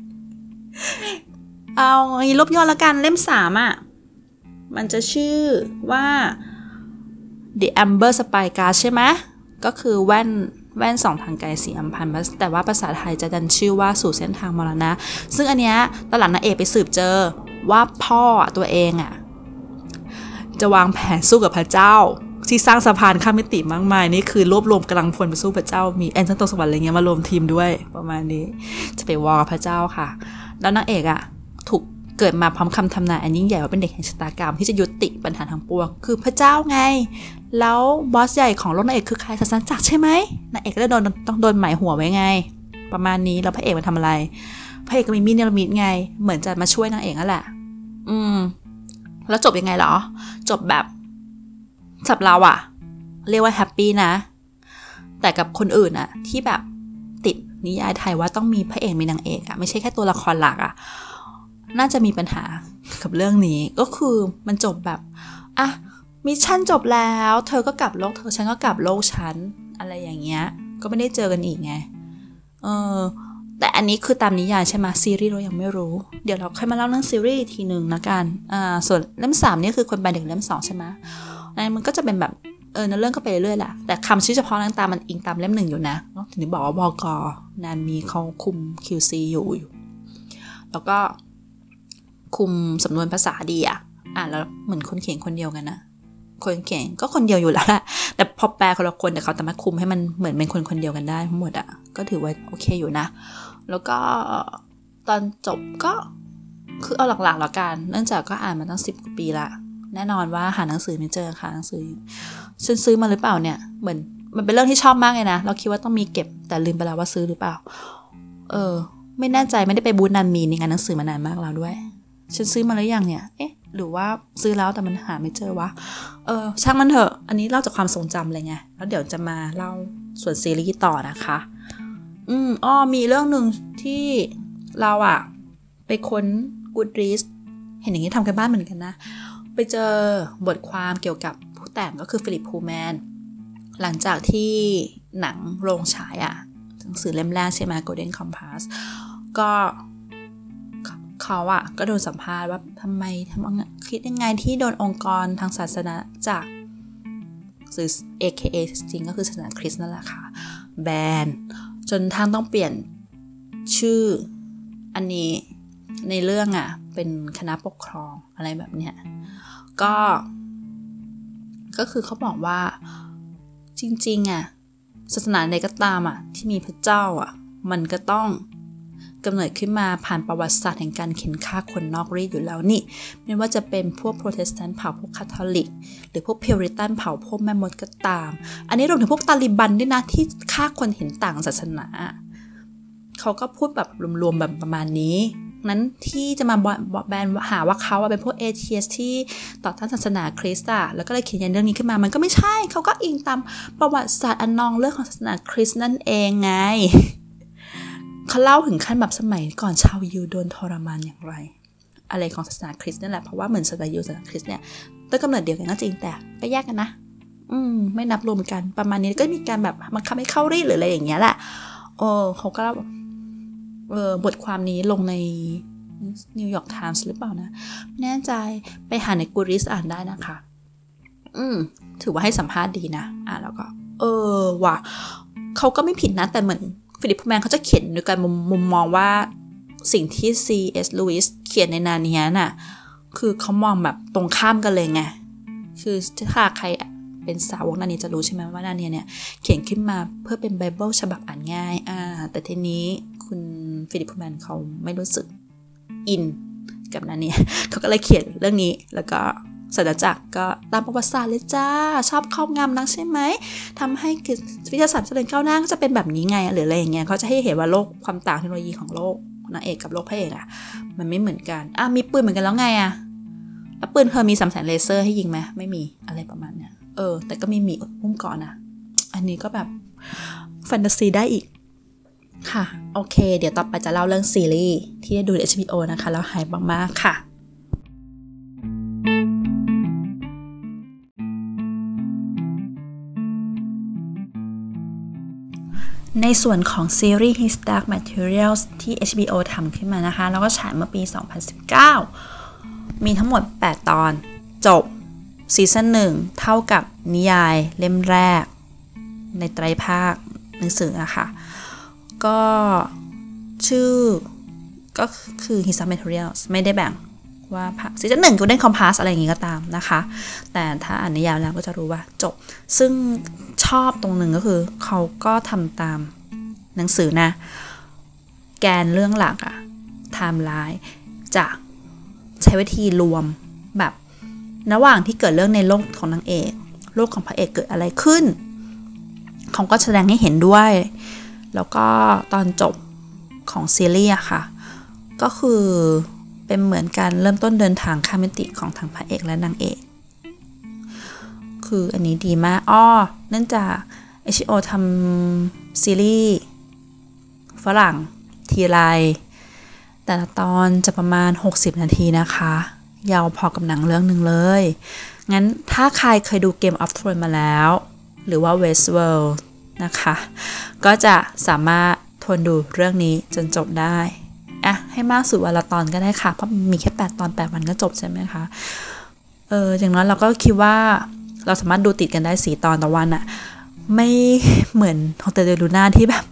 เอาอีลบย่อละกันเล่มสามอะ่ะ มันจะชื่อว่า The Amber Spy Card ใช่ไหมก็คือแว่นแว่นสองทางไกลสีอัมพันธ์แต่ว่าภาษาไทยจะดันชื่อว่าสู่เส้นทางมรณะ ซึ่งอันเนี้ยตอนหลังนางเอกไปสืบเจอว่าพ่อตัวเองอะ่ะ จะวางแผนสู้กับพระเจ้า ที่สร้างสะพานข้ามมิติมากมาย นี่คือรวบรวมกำลังพลไปสู้พระเจ้า มีแอนเซนโตสวรรค์อะไรเงี้ยมารวมทีมด้วยประมาณนี้ จะไปวอพระเจ้าค่ะ แล้วนางเอกอะ่ะถูกเกิดมาพร้อมคำทำนายอันยิ่งใหญ่ว่าเป็นเด็กแห่งชะตากรรมที่จะยุติปัญหาทางปวง คือพระเจ้าไง แล้วบอสใหญ่ของโลกนางเอกคือใครสันจักรใช่ไหมนางเอกก็ได้โดนต้องโดนหมายหัวไว้ไง ประมาณนี้แล้วพระเอกมาทำอะไร พระเอกก็มีมีดเนรมิตไง เหมือนจะมาช่วยนางเอกนั่นแหละ อืม แล้วจบยังไงเหรอ จบแบบ สำหรับเราอะเรียกว่า happy นะ แต่กับคนอื่นอะที่แบบติดนิยายไทยว่าต้องมีพระเอกมีนางเอกอะไม่ใช่แค่ตัวละครหลักอะน่าจะมีปัญหากับเรื่องนี้ก็คือมันจบแบบอะ mission จบแล้ว เธอก็กลับโลกเธอฉันก็กลับโลกฉันอะไรอย่างเงี้ย ก็ไม่ได้เจอกันอีกไงเออแต่อันนี้คือตามนิยายใช่ไหมซีรีส์เรายังไม่รู้ เดี๋ยวเราค่อยมาเล่าเรื่องซีรีส์ทีหนึ่งนะกันอ่าส่วนเล่มสามนี่คือคนแปลเด็กเล่มสองใช่ไหม มันก็จะเป็นแบบเออในเรื่องก็ไปเรื่อยแหละแต่คำชื่อเฉพาะต่างๆมันอิงตามเล่มหนึ่งอยู่นะถึงบอกว่าบกนานมีเขาคุม QC อยู่อยู่ แล้วก็คุมสำนวนภาษาดีอะอ่านแล้วเหมือนคนเขียนคนเดียวกันนะคนเขียนก็คนเดียวอยู่แล้วแหละแต่พอแปลคนละคนแต่เขาสามารถคุมให้มันเหมือนเป็นคนคนเดียวกันได้ทั้งหมดอะก็ถือว่าโอเคอยู่นะ แล้วก็ตอนจบก็คือเอาหลักๆแล้วกัน เนื่องจากก็อ่านมาตั้งสิบกว่าปีละ แน่นอนว่าหาหนังสือไม่เจอค่ะหนังสือฉันซื้อมาหรือเปล่าเนี่ยเหมือนมันเป็นเรื่องที่ชอบมากเลยนะ เราคิดว่าต้องมีเก็บแต่ลืมไปแล้วว่าซื้อหรือเปล่า เออ ไม่แน่ใจไม่ได้ไปบูธนันมีในงานหนังสือมานานมากแล้วด้วย ฉันซื้อมาแล้วยังเนี่ย เอ๊ะ หรือว่าซื้อแล้วแต่มันหาไม่เจอวะ เออ ช่างมันเถอะ อันนี้เล่าจากความทรงจำเลยไง แล้วเดี๋ยวจะมาเล่าส่วนซีรีส์ต่อนะคะ อืมอ้อมีเรื่องหนึ่งที่เราอะไปค้นกูดรีสเห็นอย่างนี้ทำกันบ้านเหมือนกันนะ ไปเจอบทความเกี่ยวกับผู้แต่งก็คือฟิลิปพูแมน หลังจากที่หนังโรงฉายอะหนังสือเล่มแรกใช่ไหม Golden Compass ก็เขาอะก็โดนสัมภาษณ์ว่าทำไมทำคิดยังไงที่โดนองค์กรทางศาสนาจากหรือ AKA จริงก็คือศาสนาคริสต์นั่นแหละค่ะ แบนจนทางต้องเปลี่ยนชื่ออันนี้ในเรื่องอะ เป็นคณะปกครองอะไรแบบเนี้ยก็ ก็คือเขาบอกว่าจริงๆอะศาสนาใดก็ตามอะที่มีพระเจ้าอะ มันก็ต้องกำเนิดขึ้นมาผ่านประวัติศาสตร์แห่งการเข่นฆ่าคนนอกรีตอยู่แล้วนี่ ไม่ว่าจะเป็นพวกโปรเตสแตนต์เผาพวกคาทอลิก หรือพวกพิวริตันเผาพวกแม่มดก็ตาม อันนี้รวมถึงพวกตาลิบันด้วยนะที่ฆ่าคนเห็นต่างศาสนา เขาก็พูดแบบรวมๆแบบประมาณนี้ นั้นที่จะมา ban หาว่าเขาเป็นพวก atheist ที่ต่อต้านศาสนาคริสต์อะแล้วก็เลยเขียนยันเรื่องนี้ขึ้นมา มันก็ไม่ใช่เขาก็อิงตามประวัติศาสตร์อันนองเลือดของศาสนาคริสต์นั่นเองไงเขาเล่าถึงขั้นแบบสมัยก่อนชาวยิวโดนทรมานอย่างไร อะไรของศาสนาคริสต์นั่นแหละเพราะว่าเหมือนศาสนายิวศาสนาคริสต์เนี่ยต้นกำเนิดเดียวกันก็จริงแต่ก็แยกกันนะ อืม ไม่นับรวมกันประมาณนี้ก็มีการแบบบังคับให้เข้ารีตหรืออะไรอย่างเงี้ยแหละโอ้เขาก็เออ บทความนี้ลงในนิวยอร์กไทมส์หรือเปล่านะไม่แน่ใจไปหาในกูริสอ่านได้นะคะ อืม ถือว่าให้สัมภาษณ์ดีนะ อะแล้วก็ เออว่ะเขาก็ไม่ผิดนะ แต่เหมือนฟิลิปพูแมนเขาจะเขียนด้วยกันมุมมองว่าสิ่งที่ C.S. Lewis เขียนในนานี้น่ะ คือเขามองแบบตรงข้ามกันเลยไง คือถ้าใครเป็นสาวกนานี้จะรู้ใช่ไหมว่านานี้เนี่ย เขียนขึ้นมาเพื่อเป็นไบเบิลฉบับอ่านง่าย อ่า แต่ทีนี้คุณ ฟิลิปพูแมนเขาไม่รู้สึกอินกับนันเนี่ยเขาก็เลยเขียนเรื่องนี้แล้วก็สัจจักรก็ตามประวัติศาสตร์เลยจ้า ชอบครอบงำนักใช่ไหมทำให้วิทยาศาสตร์เจริญก้าวหน้าก็จะเป็นแบบนี้ไงหรืออะไรอย่างเงี้ยเขาจะให้เห็นว่าโลกความต่างเทคโนโลยีของโลกนางเอกกับโลกพระเอกอะมันไม่เหมือนกันอะมีปืนเหมือนกันแล้วไงอะแล้วปืนเธอมีสามแสนเลเซอร์ให้ยิงไหมไม่มีอะไรประมาณเนี้ยเออ แต่ก็มีมีพุ่มก่อนอะอันนี้ก็แบบแฟนตาซีได้อีก ค่ะ โอเค เดี๋ยวต่อไปจะเล่าเรื่องซีรีส์ที่ได้ดูใน HBO นะคะ แล้วหายมากๆค่ะในส่วนของซีรีส์ His Dark Materials ที่ HBO ทำขึ้นมานะคะ แล้วก็ฉายเมื่อปี 2019 มีทั้งหมด 8 ตอน จบ ซีซั่น1 เท่ากับนิยายเล่มแรก ในไตรภาคหนังสืออะค่ะ ก็ชื่อก็คือ His Materials ไม่ได้แบ่งว่าซีซั่นหนึ่งกูได้คอมพาสอะไรอย่างงี้ก็ตามนะคะ แต่ถ้าอ่านนิยายแล้วก็จะรู้ว่าจบ ซึ่งชอบตรงหนึ่งก็คือเขาก็ทำตามหนังสือนะ แกนเรื่องหลักอะไทม์ไลน์จะใช้วิธีรวมแบบระหว่างที่เกิดเรื่องในโลกของนางเอก โลกของพระเอกเกิดอะไรขึ้น เขาก็แสดงให้เห็นด้วย แล้วก็ตอนจบของซีรีส์ค่ะ ก็คือเป็นเหมือนการเริ่มต้นเดินทางข้ามมิติของทางพระเอกและนางเอก คืออันนี้ดีมาก อ้อ เนื่องจาก HBO ทำซีรีส์ฝรั่งทีไร แต่ละตอนจะประมาณ 60 นาทีนะคะ ยาวพอกับหนังเรื่องหนึ่งเลย งั้นถ้าใครเคยดู Game of Thrones มาแล้ว หรือว่า Westworld นะคะ ก็จะสามารถทวนดูเรื่องนี้จนจบได้อะให้มากสุดวันละตอนก็ได้ค่ะ เพราะมีแค่ 8 ตอน 8 วันก็จบใช่ไหมคะ เอออย่างน้อยเราก็คิดว่าเราสามารถดูติดกันได้4ตอนต่อวันอะไม่เหมือนของเตเดลูน่าที่แบบ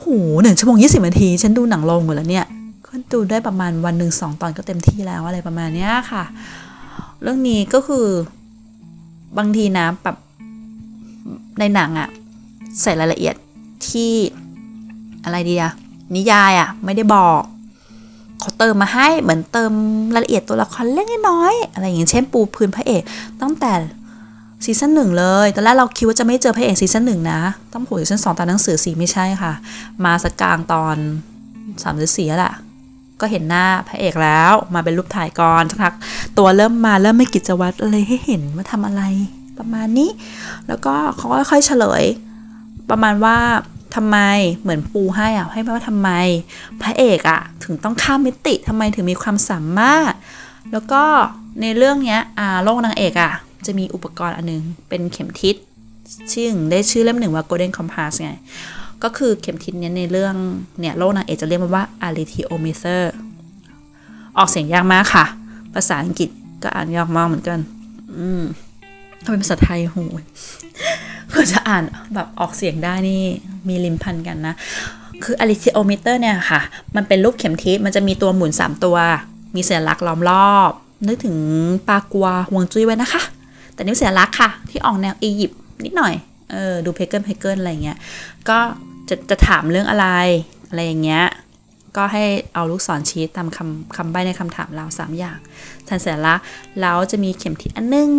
โหหนึ่งชั่วโมง20นาที ฉันดูหนังลงหมดแล้วเนี่ยก็ดูได้ประมาณวันหนึ่งสองตอนก็เต็มที่แล้วอะไรประมาณเนี้ยค่ะ เรื่องนี้ก็คือบางทีนะแบบในหนังอะ ใส่รายละเอียดที่อะไรดีอะนิยายอะไม่ได้บอกเขาเติมมาให้เหมือนเติมรายละเอียดตัวละครเล็กน้อยอะไรอย่างเช่นปูพื้นพระเอกตั้งแต่ซีซั่นหนึ่งเลยตอนแรกเราคิดว่าจะไม่เจอพระเอกซีซั่นหนึ่งนะ ต้องโผล่ซีซั่นสองตามหนังสือสิไม่ใช่ค่ะ มาสักกลางตอนสามหรือสี่แหละก็เห็นหน้าพระเอกแล้วมาเป็นรูปถ่ายก่อนสักพักตัวเริ่มมาเริ่มไม่กิจวัตรอะไรให้เห็นว่าทำอะไรประมาณนี้ แล้วก็เขาก็ค่อยๆเฉลย ประมาณว่าทำไมเหมือนปูให้อะให้ว่าทำไม พระเอกอะ ถึงต้องข้ามมิติทำไมถึงมีความสามารถ แล้วก็ในเรื่องเนี้ยอ่าโลกนางเอกอะ จะมีอุปกรณ์อันนึง เป็นเข็มทิศชื่อได้ชื่อเล่มหนึ่งว่า Golden Compass ไง ก็คือเข็มทิศเนี้ยในเรื่องเนี่ยโลกนางเอกจะเรียกมันว่า Arithiometer ออกเสียงยากมากค่ะ ภาษาอังกฤษก็อ่านยากมากเหมือนกัน อืมถ้าเป็นภาษาไทยโห เพื่อจะอ่านแบบออกเสียงได้นี่มีลิ้นพันกันนะ คือ a l e t h i o m e t e r เนี่ยค่ะ มันเป็นรูปเข็มทิศมันจะมีตัวหมุน 3 ตัว มีสัญลักษณ์ล้อมรอบ นึกถึงปากัวฮวงจุ้ยไว้นะคะ แต่นี่สัญลักษณ์ค่ะ ที่ออกแนวอียิปต์นิดหน่อยเออดู pagan pagan อะไรเงี้ยก็จะจะถามเรื่องอะไรอะไรอย่างเงี้ยก็ให้เอาลูกศรชี้ตามคำคำใบ้ในคำถามเราสามอย่างทันเสร็จแล้วแล้วจะมีเข็มทิศอันนึง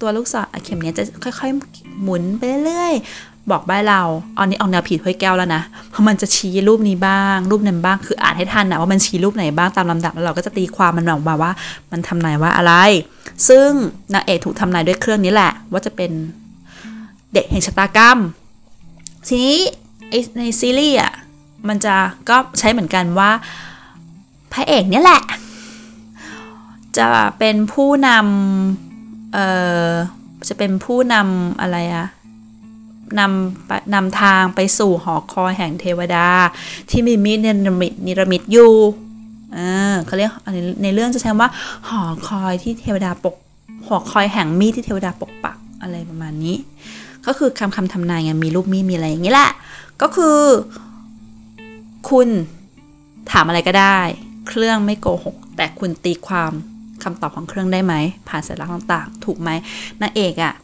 ตัวลูกศรเข็มนี้จะค่อย ๆ หมุนไปเรื่อยๆบอกใบเราอันนี้ออกแนวผิดห้วยแก้วแล้วนะเพราะมันจะชี้รูปนี้บ้าง รูปนั้นบ้างคืออ่านให้ทันนะว่ามันชี้รูปไหนบ้างตามลำดับแล้วเราก็จะตีความมันออกมาว่า มันทำนายว่าอะไร ซึ่งนางเอกถูกทำนายด้วยเครื่องนี้แหละ ว่าจะเป็นเด็กแห่งชะตากรรมทีนี้ในซีรีส์อะมันจะก็ใช้เหมือนกันว่าพระเอกเนี่ยแหละ จะเป็นผู้นำ เอ่อจะเป็นผู้นำอะไรอะนำนำทางไปสู่หอคอยแห่งเทวดา ที่มีมีดเนรมิตนิรมิตอยู่อ่าเขาเรียกในเรื่องจะใช้ว่าหอคอยที่เทวดาปกหอคอยแห่งมีดที่เทวดาปกปักอะไรประมาณนี้ ก็คือคำคำทำนายไงมีรูปมีดมีอะไรอย่างนี้แหละ ก็คือ คุณถามอะไรก็ได้ เครื่องไม่โกหก แต่คุณตีความ คำตอบของเครื่องได้ไหม ผ่านสัญลักษณ์ต่างๆ ถูกไหมนางเอกอะ่ะ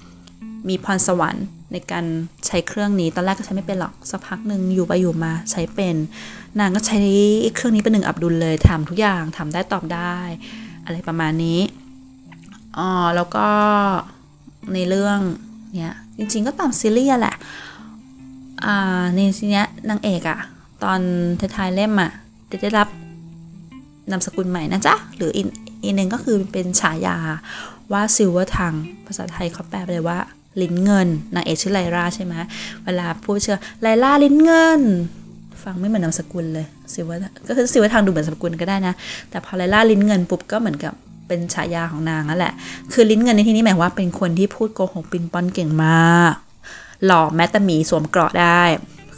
มีพรสวรรค์ในการใช้เครื่องนี้ ตอนแรกก็ใช้ไม่เป็นหรอก สักพักหนึ่งอยู่ไปอยู่มาใช้เป็น นางก็ใช้เครื่องนี้เป็นหนึ่งอับดุลเลยทำทุกอย่างทำได้ตอบได้ อะไรประมาณนี้อ๋อแล้วก็ในเรื่องเนี้ยจริงๆก็ตามซีรีส์แหละ อ่าในซีเนี้ยนางเอกอะตอนท้ายๆเล่มอะจะได้รับนามสกุลใหม่นะจ๊ะ หรือ อีกหนึ่งก็คือเป็นฉายาว่า Silvertongue ภาษาไทยเขาแปลเลยว่าลิ้นเงินนางเอกชื่อไลราใช่ไหมเวลาพูดชื่อไลราลิ้นเงิน ฟังไม่เหมือนนามสกุลเลย Silver ก็คือ Silvertongue ดูเหมือนนามสกุลก็ได้นะ แต่พอไลราลิ้นเงินปุ๊บก็เหมือนกับเป็นฉายาของนางนั่นแหละ คือลิ้นเงินในที่นี้หมายว่าเป็นคนที่พูดโกหกปลิ้นปล้อนเก่งมากหล่อแม้แต่หมีสวมเกราะได้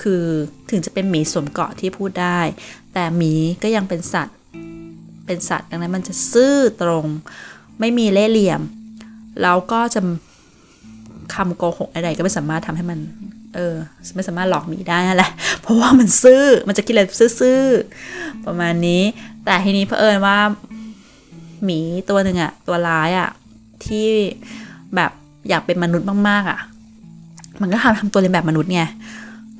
คือถึงจะเป็นหมีสวมเกราะที่พูดได้ แต่หมีก็ยังเป็นสัตว์ เป็นสัตว์ ดังนั้นมันจะซื่อตรง ไม่มีเล่ห์เหลี่ยม แล้วก็จะคำโกหกอะไรก็ไม่สามารถทำให้มัน เออ ไม่สามารถหลอกหมีได้นั่นแหละ เพราะว่ามันซื่อ มันจะคิดอะไรซื่อๆ ประมาณนี้ แต่ทีนี้เผอิญว่า หมีตัวหนึ่งอะตัวร้ายอะที่แบบอยากเป็นมนุษย์มากๆอะมันก็ทำทำตัวเรียนแบบมนุษย์ไง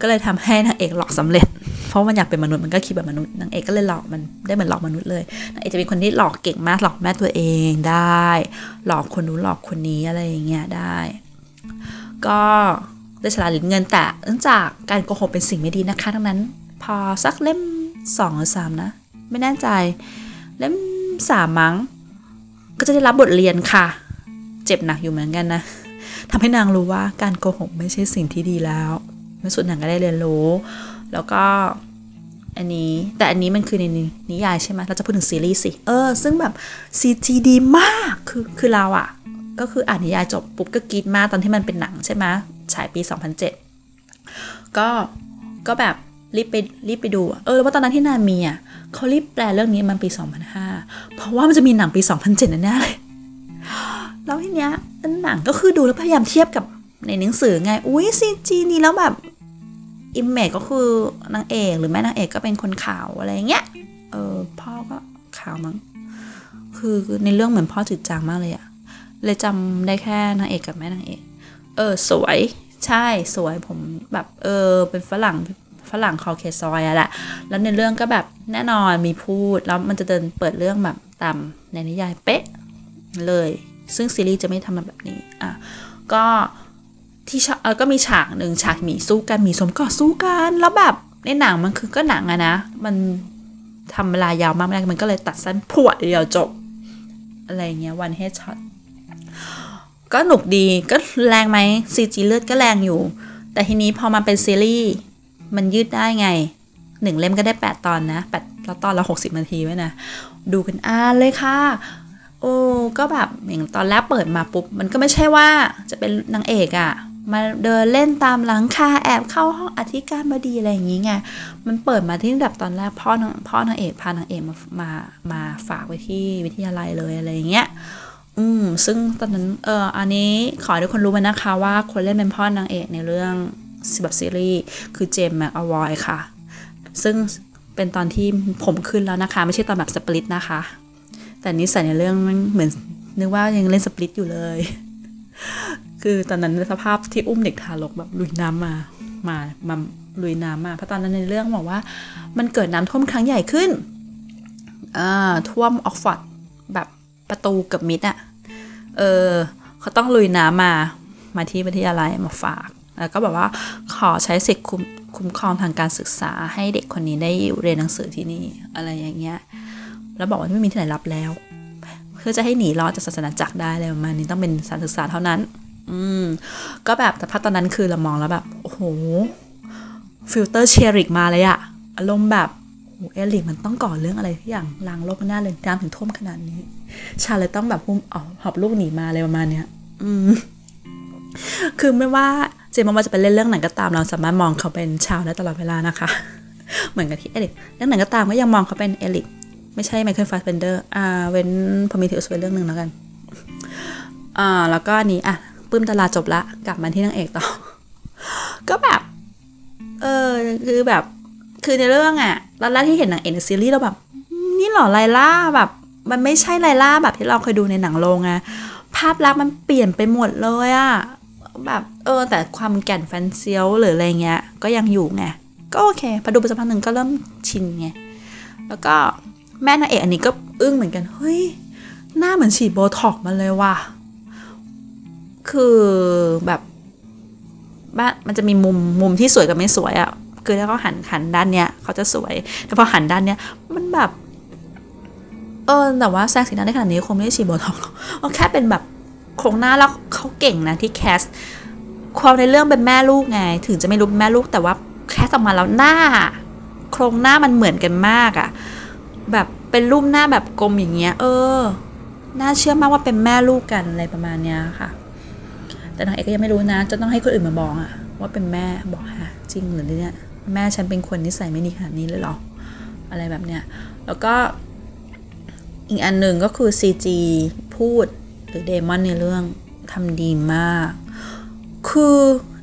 ก็เลยทำให้นางเอกหลอกสำเร็จ เพราะมันอยากเป็นมนุษย์มันก็คิดแบบมนุษย์นางเอกก็เลยหลอกมันได้เหมือนหลอกมนุษย์เลยนางเอกจะเป็นคนที่หลอกเก่งมากหลอกแม่ตัวเองได้ หลอกคนนู้นหลอกคนนี้อะไรอย่างเงี้ยได้ ก็ได้ฉลาดลิ้นเงินแต่เนื่องจากการโกหกเป็นสิ่งไม่ดีนะคะดังนั้น พอสักเล่มสองหรือสามนะ ไม่แน่ใจ เล่มสามมั้งก็จะได้รับบทเรียนค่ะ เจ็บหนักอยู่เหมือนกันนะทำให้นางรู้ว่าการโกหกไม่ใช่สิ่งที่ดีแล้วในสุดนางก็ได้เรียนรู้ แล้วก็อันนี้แต่อันนี้มันคือในนิยายใช่ไหมเราจะพูดถึงซีรีส์สิ เออ ซึ่งแบบ CG ดีมากคือคือเราอะก็คืออ่านนิยายจบปุ๊บก็กรีดมากตอนที่มันเป็นหนังใช่ไหมฉายปี 2007 ก็ก็แบบรีบไปรีบไปดูเออว่าตอนนั้นที่นานมีอะเขารีบแปลเรื่องนี้มันปี 2005 เพราะว่ามันจะมีหนังปี 2007แน่เลยแล้วทีเนี้ยหนังก็คือดูแล้วพยายามเทียบกับในหนังสือไง อุ้ย CG นี่แล้วแบบ image ก็คือนางเอกหรือแม่นางเอกก็เป็นคนขาวอะไรเงี้ย เออพ่อก็ขาวมั้ง คือในเรื่องเหมือนพ่อจืดจางมากเลยอะเลยจำได้แค่นางเอกกับแม่นางเอก เออ สวย ใช่ สวยผมแบบ เออ เป็นฝรั่ง ฝรั่งคอเคซอยอะแหละ แล้วในเรื่องก็แบบแน่นอนมีพูด แล้วมันจะเดินเปิดเรื่องแบบตามในนิยายเป๊ะเลย ซึ่งซีรีส์จะไม่ทำแบบนี้ อะ ก็ ที่เออก็มีฉากหนึ่งฉากหมีสู้กันหมีสมก็สู้กันแล้วแบบในหนังมันคือก็หนังอะนะ มันทำเวลายาวมากไม่ได้มันก็เลยตัดสั้นพรวดเดียวจบ อะไรเงี้ย one headshot ก็หนุกดีก็แรงไหม CG เลือดก็แรงอยู่ แต่ทีนี้พอมาเป็นซีรีส์มันยืดได้ไงหนึ่งเล่มก็ได้ 8 ตอนนะแปดแล้วตอนละ60 นาทีไว้นะ ดูกันอ่านเลยค่ะ โอ้ก็แบบอย่างตอนแรกเปิดมาปุ๊บ มันก็ไม่ใช่ว่าจะเป็นนางเอกอะ มาเดินเล่นตามหลังคาแอบเข้าห้องอธิการบดีอะไรอย่างงี้ไง มันเปิดมาที่แบบตอนแรกพ่อนางพ่อนางเอกพานางเอกมามามาฝากไว้ที่วิทยาลัยเลยอะไรอย่างเงี้ย อืม ซึ่งตอนนั้น เอออันนี้ขอให้ทุกคนรู้ไว้นะคะว่าคนเล่นเป็นพ่อนางเอกในเรื่องแบบซีรีส์คือเจมส์แม็กอวอยค่ะ ซึ่งเป็นตอนที่ผมขึ้นแล้วนะคะ ไม่ใช่ตอนแบบสปลิตนะคะ แต่นี้ใส่ในเรื่องมันเหมือนนึกว่ายังเล่นสปลิตอยู่เลย คือตอนนั้นสภาพที่อุ้มเด็กทารกแบบลุยน้ำมามามาลุยน้ำมาเพราะตอนนั้นในเรื่องบอกว่า มันเกิดน้ำท่วมครั้งใหญ่ขึ้นอ่าท่วมออกฟอร์ดแบบประตูกับมิดอะเออเขาต้องลุยน้ำมามาที่วิทยาลัยมาฝากแล้วก็แบบว่าขอใช้สิทธิ์คุ้มครองทางการศึกษาให้เด็กคนนี้ได้เรียนหนังสือที่นี่อะไรอย่างเงี้ยแล้วบอกว่าไม่มีที่ไหนรับแล้ว เพื่อจะให้หนีรอดจากศาสนาจักรได้อะไรประมาณนี้ต้องเป็นสถานศึกษาเท่านั้น อืม ก็แบบแต่พัตอนนั้นคือเรามองแล้วแบบ โอ้โห filter Cherik มาเลยอะอารมณ์แบบโอ้ Erik มันต้องก่อเรื่องอะไรที่อย่างล้างโลกหน้าเลยน้ำถึงท่วมขนาดนี้ ชาร์ลส์เลยต้องแบบพุ่มอ๋อหอบลูกหนีมาอะไรประมาณเนี้ย อืม คือไม่ว่าเจมส์ว่าจะไปเล่นเรื่องไหนก็ตามเราสามารถมองเขาเป็นชาร์ลส์ได้ตลอดเวลานะคะ เหมือนกับที่ Erik เรื่องไหนก็ตามก็ยังมองเขาเป็น Erik ไม่ใช่ไมเคิลฟาสเบนเดอร์อ่าเว้น Prometheus ไว้เรื่องหนึ่งแล้วกัน อ่า แล้วก็อันนี้อะ ปื้มตลาจบละกลับมาที่นางเอกต่อ ก็แบบ เออคือแบบ คือในเรื่องอะตอนแรกที่เห็นนังเอ็นซีรีส์เราแบบ นี่หรอไลล่าแบบ มันไม่ใช่ไลล่าแบบที่เราเคยดูในหนังโรงอะภาพลักษณ์มันเปลี่ยนไปหมดเลยอะแบบเออ แต่ความแก่นแฟนเซียวหรืออะไรเงี้ย ก็ยังอยู่ไงก็โอเคพอดูไปสักพักหนึ่งก็เริ่มชินไงแล้วก็แม่นางเอกอันนี้ก็อึ้งเหมือนกันเฮ้ยหน้าเหมือนฉีดโบท็อกมาเลยว่ะ คือแบบบ้านมันจะมีมุมมุมที่สวยกับไม่สวยอะ่ะคือถ้าเขาหันหันด้านเนี้ยเขาจะสวยแต่พอหันด้านเนี้ยมันแบบ เออแต่ว่าแซงสีหน้าได้ขนาดนี้คงไม่ได้ฉีดโบท็อกหรอกเอาแค่เป็นแบบโครงหน้าแล้วเขาเก่งนะที่แคสความในเรื่องเป็นแม่ลูกไง ถึงจะไม่รู้เป็นแม่ลูกแต่ว่าแคสออกมาแล้วหน้า โครงหน้ามันเหมือนกันมากอะ่ะ แบบเป็นรูปหน้าแบบกลมอย่างเงี้ย เออ น่าเชื่อมากว่าเป็นแม่ลูกกันอะไรประมาณเนี้ยค่ะ แต่นางเอกก็ยังไม่รู้นะจะต้องให้คนอื่นมาบอกอะว่าเป็นแม่บอกฮะจริงหรือเนี่ยแม่ฉันเป็นคนนิสัยไม่ดีขนาดนี้เลยหรออะไรแบบเนี้ยแล้วก็อีกอันหนึ่งก็คือ CG พูดหรือเดมอนในเรื่องทำดีมาก คือ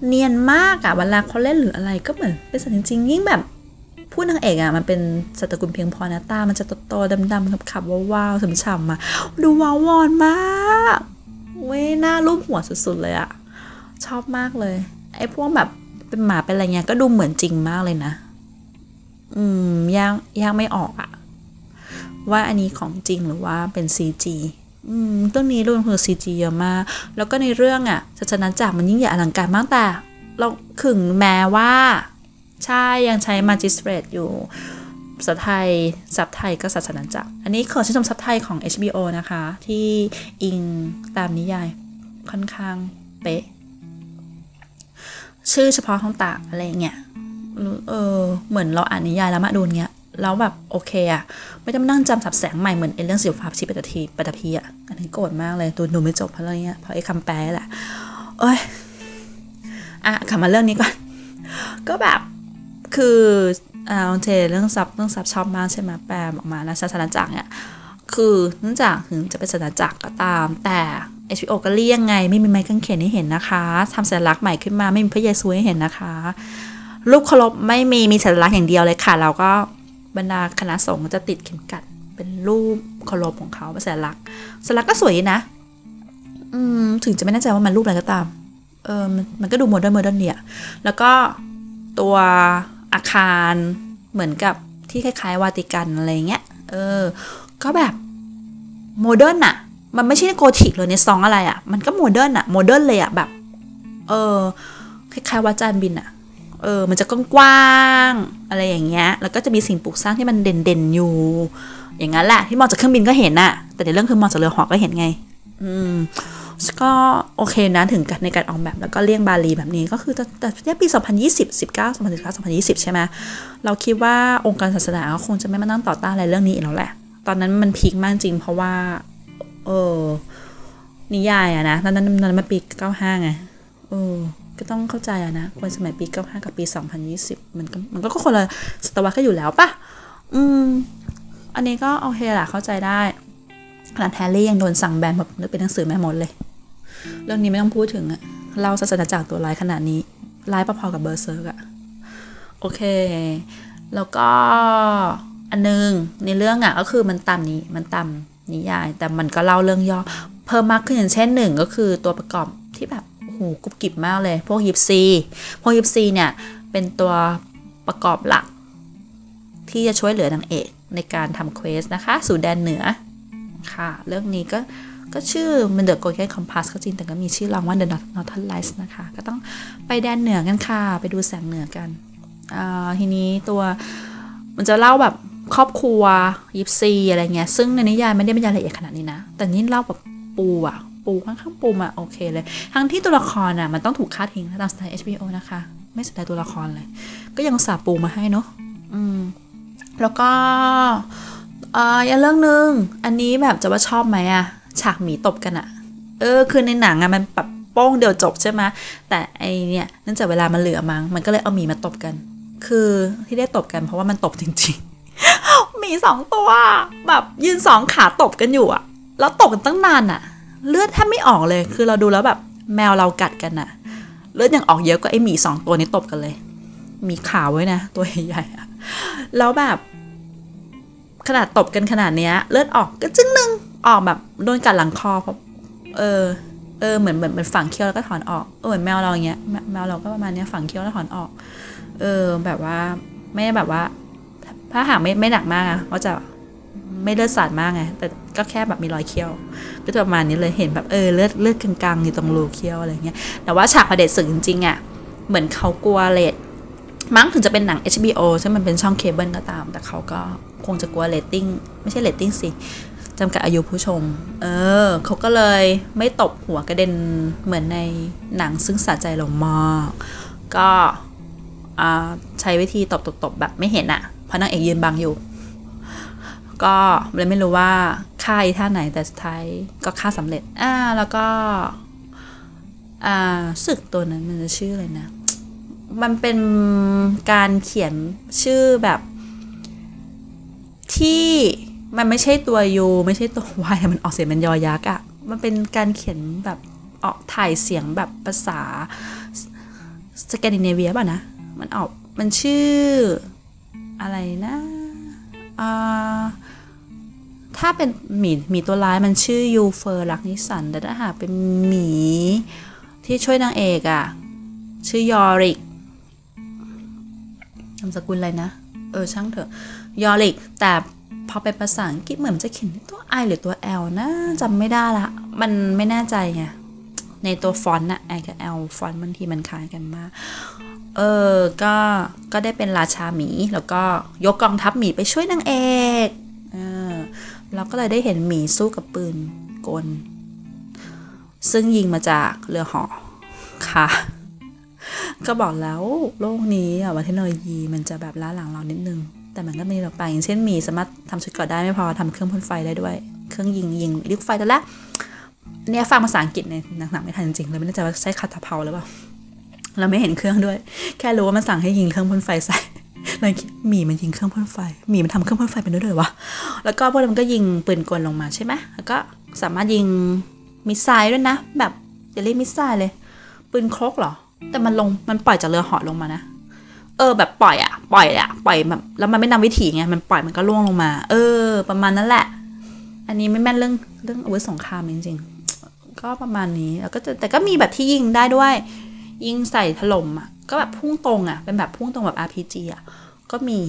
เนียนมากอะเวลาเขาเล่นหรืออะไรก็เหมือนเป็นสัตว์จริงๆยิ่งแบบพูดนางเอกอะมันเป็นสัตว์ตระกุลเพียงพอนะตา มันจะโตๆดำๆขับๆว้าวๆฉ่ำๆมาดูว้าววอนมาก เว้ยหน้ารูปหัวสุดๆเลยอะชอบมากเลย ไอ้พวกแบบเป็นหมาเป็นอะไรเงี้ยก็ดูเหมือนจริงมากเลยนะ อืมยากยากไม่ออกอะว่าอันนี้ของจริงหรือว่าเป็น CG อืมเรื่องนี้รวมคือ CG เยอะมาก แล้วก็ในเรื่องอะศาสนาจักรมันยิ่งใหญ่อลังการมากแต่ เราขึงแม้ว่า ใช่ยังใช้ Magistrate อยู่ ภาษาไทยซับไทยก็ศาสนาจักร อันนี้ขอชื่นชมซับไทยของ HBO นะคะ ที่อิงตามนิยายค่อนข้างเป๊ะ ชื่อเฉพาะของตากอะไรเงี้ยเออเหมือนเราอ่านนิยายแล้วมาดูเงี้ยแล้วแบบโอเคอะไม่ต้องนั่งจำสับแสงใหม่เหมือนไอ้เรื่องสิวฟ้าชิปตทีปตพีอะอันนี้โกรธมากเลยตัวหนูไม่จบเพราะอะไรเงี้ยเพราะไอ้คำแปลแหละเอ้ยอะกลับมาเรื่องนี้ก่อน ก็แบบคือ อ่าเทเรื่องซับเรื่องซับชอบมากใช่ไหมแปลออกมาแล้วศาสนาจักรเนี่ยคือเนื่องจากถึงจะเป็นศาสนาจักรก็ตาม แต่ HBO ก็เลี่ยงไง ไม่มีไม้กางเขนให้เห็นนะคะทำสัญลักษณ์ใหม่ขึ้นมาไม่มีพระเยซูให้เห็นนะคะรูปเคารพไม่มีมีสัญลักษณ์อย่างเดียวเลยค่ะ เราก็บรรดาคณะสงฆ์จะติดเข็มกัด เป็นรูปเคารพของเขาเป็นสัญลักษณ์สัญลักษณ์ก็สวยนะ อืมถึงจะไม่แน่ใจว่ามันรูปอะไรก็ตาม เออมันก็ดู modern modern เนี่ยแล้วก็ตัว อาคารเหมือนกับที่คล้ายๆ วาติกันอะไรเงี้ย เออ ก็แบบ modern อะมันไม่ใช่โกธิกเลยในซองอะไรอะมันก็ modern อะ modern เลยอะแบบ เออ คล้ายๆวัดจานบินอะเออ มันจะกว้างๆอะไรอย่างเงี้ย แล้วก็จะมีสิ่งปลูกสร้างที่มันเด่นๆอยู่ อย่างนั้นแหละ ที่มองจากเครื่องบินก็เห็นอะแต่ในเรื่องคือมองจากเรือหอก็เห็นไง อืม ก็โอเคนะถึงในการออกแบบแล้วก็เลี่ยงบาลีแบบนี้ก็คือแต่แต่ปี 2020 19 2019 2020 ใช่ไหมเราคิดว่าองค์การศาสนาคงจะไม่มานั่งต่อต้านอะไรเรื่องนี้อีกแล้วแหละ ตอนนั้นมันพีคมากจริง เพราะว่า เออนิยายอะนะตอนนั้นนั้นมันปี 95 ไงเออก็ต้องเข้าใจอะนะคนสมัยปี 95 กับปี 2020 มันก็มันก็คนละศตวรรษก็อยู่แล้วปะอืม อันนี้ก็โอเคแหละเข้าใจได้ขนาดแฮร์รี่ยังโดนสั่งแบนแบบนึกเป็นหนังสือแม่มดเลย เรื่องนี้ไม่ต้องพูดถึงอะเราศาสนจักรตัวร้ายขนาดนี้ร้ายพอๆกับ Berserk อะโอเค แล้วก็อันนึงในเรื่องอะก็คือมันตามนี้มันตามนิยาย แต่มันก็เล่าเรื่องย่อเพิ่มมากขึ้นอย่างเช่นหนึ่งก็คือตัวประกอบที่แบบโอ้โหกุบกิบมากเลย พวกยิปซีพวกยิปซีเนี่ยเป็นตัวประกอบหลัก ที่จะช่วยเหลือนางเอกในการทำ quest นะคะ สู่แดนเหนือค่ะ เรื่องนี้ก็ ก็ชื่อมัน The Golden Compass ก็จริงแต่ก็มีชื่อรองว่า The Northern Lights นะคะ ก็ต้องไปแดนเหนือกันค่ะ ไปดูแสงเหนือกันอ่าทีนี้ตัวมันจะเล่าแบบครอบครัวยิปซีอะไรเงี้ยซึ่งในนิยายไม่ได้บรรยายละเอียดขนาดนี้นะ แต่นี่เล่าแบบปูอะปูค่อนข้างปูมาโอเคเลย ทั้งที่ตัวละครอะมันต้องถูกฆ่าทิ้งตามสไตล์ HBO นะคะ ไม่สนใจตัวละครเลย ก็ยังสาปูมาให้เนาะอืมแล้วก็อ่ออย่างเรื่องหนึ่งอันนี้แบบจะว่าชอบไหมอะ ฉากหมีตบกันอะเออ คือในหนังอะมันแบบโป้งเดียวจบใช่ไหมแต่ไอเนี่ยเนื่องจากเวลามันเหลือมั้งมันก็เลยเอาหมีมาตบกัน คือที่ได้ตบกันเพราะว่ามันตบจริงๆหมีสองตัวแบบยืนสองขาตบกันอยู่อะแล้วตบกันตั้งนานอะเลือดแทบไม่ออกเลย คือเราดูแล้วแบบแมวเรากัดกันอะเลือดยังออกเยอะกว่าไอหมีสองตัวนี้ตบกันเลย มีขาวไว้นะ ตัวใหญ่ๆแล้วแบบ ขนาดตบกันขนาดเนี้ย เลือดออกก็จึ้งหนึ่ง ออกแบบโดนกัดหลังคอเพราะเออ เออเหมือนเหมือนเหมือนฝังเคี้ยวแล้วก็ถอนออกเออเหมือนแมวเราอย่างเงี้ยแมวเราก็ประมาณเนี้ยฝังเคี้ยวแล้วถอนออก เออ แบบว่าไม่ได้แบบว่า ถ้าหากไม่ไม่หนักมากอะก็จะไม่เลือดสาดมากไงแต่ก็แค่แบบมีรอยเขี้ยว ก็จะประมาณนี้เลยเห็นแบบเออเลือดเลือดกลางๆอยู่ตรงรูเขี้ยวอะไรเงี้ยแต่ว่าฉากประเด็จศึกจริงๆอะเหมือนเขากลัวเรตมั้งถึงจะเป็นหนัง HBO ซึ่งมันเป็นช่องเคเบิลก็ตาม แต่เขาก็คงจะกลัวเรตติ้ง ไม่ใช่เรตติ้งสิ จำกัดอายุผู้ชม เออเขาก็เลยไม่ตบหัวกระเด็นเหมือนในหนังซึ่งสะใจเรามาก ก็ใช้วิธีตบตบๆแบบไม่เห็นอะเพราะนางเอกยืนบังอยู่ ก็เลยไม่รู้ว่าฆ่าอีท่าไหนแต่สุดท้ายก็ฆ่าสำเร็จ อ่าแล้วก็อ่าศึกตัวนั้นมันจะชื่ออะไรนะ มันเป็นการเขียนชื่อแบบที่ มันไม่ใช่ตัวยูไม่ใช่ตัววายมันออกเสียงเป็นยอยักษ์อะ่ะมันเป็นการเขียนแบบออกถ่ายเสียงแบบภาษาสแกนดิเนเวียป่ะนะ มันออกมันชื่ออะไรนะอ่าถ้าเป็นหมีหมีตัวร้ายมันชื่อ Iofur Raknison แต่ถ้าหากเป็นหมีที่ช่วยนางเอกอะ่ะ ชื่อยอริกนามสกุลอะไรนะ เออช่างเถอะ ยอริก แต่ พอเป็นภาษาอังกฤษเหมือนจะเขียนตัว I หรือตัว L นะจำไม่ได้ละ มันไม่แน่ใจไง ในตัวฟอนต์อะ I กับ L ฟอนต์บางทีมันคล้ายกันมาก เออ ก็ ก็ได้เป็นราชาหมี แล้วก็ยกกองทัพหมีไปช่วยนางเอกเออเราก็เลยได้เห็นหมีสู้กับปืนกล ซึ่งยิงมาจากเรือหอค่ะก็บอกแล้วโลกนี้อะว่าเทคโนโลยีมันจะแบบล้าหลังเรานิดนึง แต่มันก็มีเราไปอย่างเช่นหมีสามารถทำชุดเกราะได้ไม่พอทำเครื่องพ่นไฟได้ด้วย เครื่องยิงยิงลูกไฟแต่ละเนี่ยฟังภาษาอังกฤษในหนังๆไม่ทันจริงๆเลยไม่แน่ใจว่าใช้คาถาเพาหรือเปล่าเราไม่เห็นเครื่องด้วย แค่รู้ว่ามันสั่งให้ยิงเครื่องพ่นไฟใส่เลยคิดหมีมันยิงเครื่องพ่นไฟหมีมันทำเครื่องพ่นไฟเป็นด้วยเลยวะแล้วก็พวกมันก็ยิงปืนกลลงมาใช่ไหมแล้วก็สามารถยิงมิสไซล์ด้วยนะ แบบจะเรียกมิสไซล์เลย ปืนครกเหรอ แต่มันลงมันปล่อยจากเรือเหาะลงมานะ เออ แบบปล่อยอะปล่อยอะปล่อยแบบแล้วมันไม่นำวิถีไงมันปล่อยมันก็ล่วงลงมา เออ ประมาณนั้นแหละ อันนี้ไม่แม่นเรื่องเรื่องอาวุธสงครามจริงๆ ก็ประมาณนี้แล้วก็จะแต่ก็มีแบบที่ยิงได้ด้วย ยิงใส่ถล่มอะก็แบบพุ่งตรงอะเป็นแบบพุ่งตรงแบบ RPG อะก็มี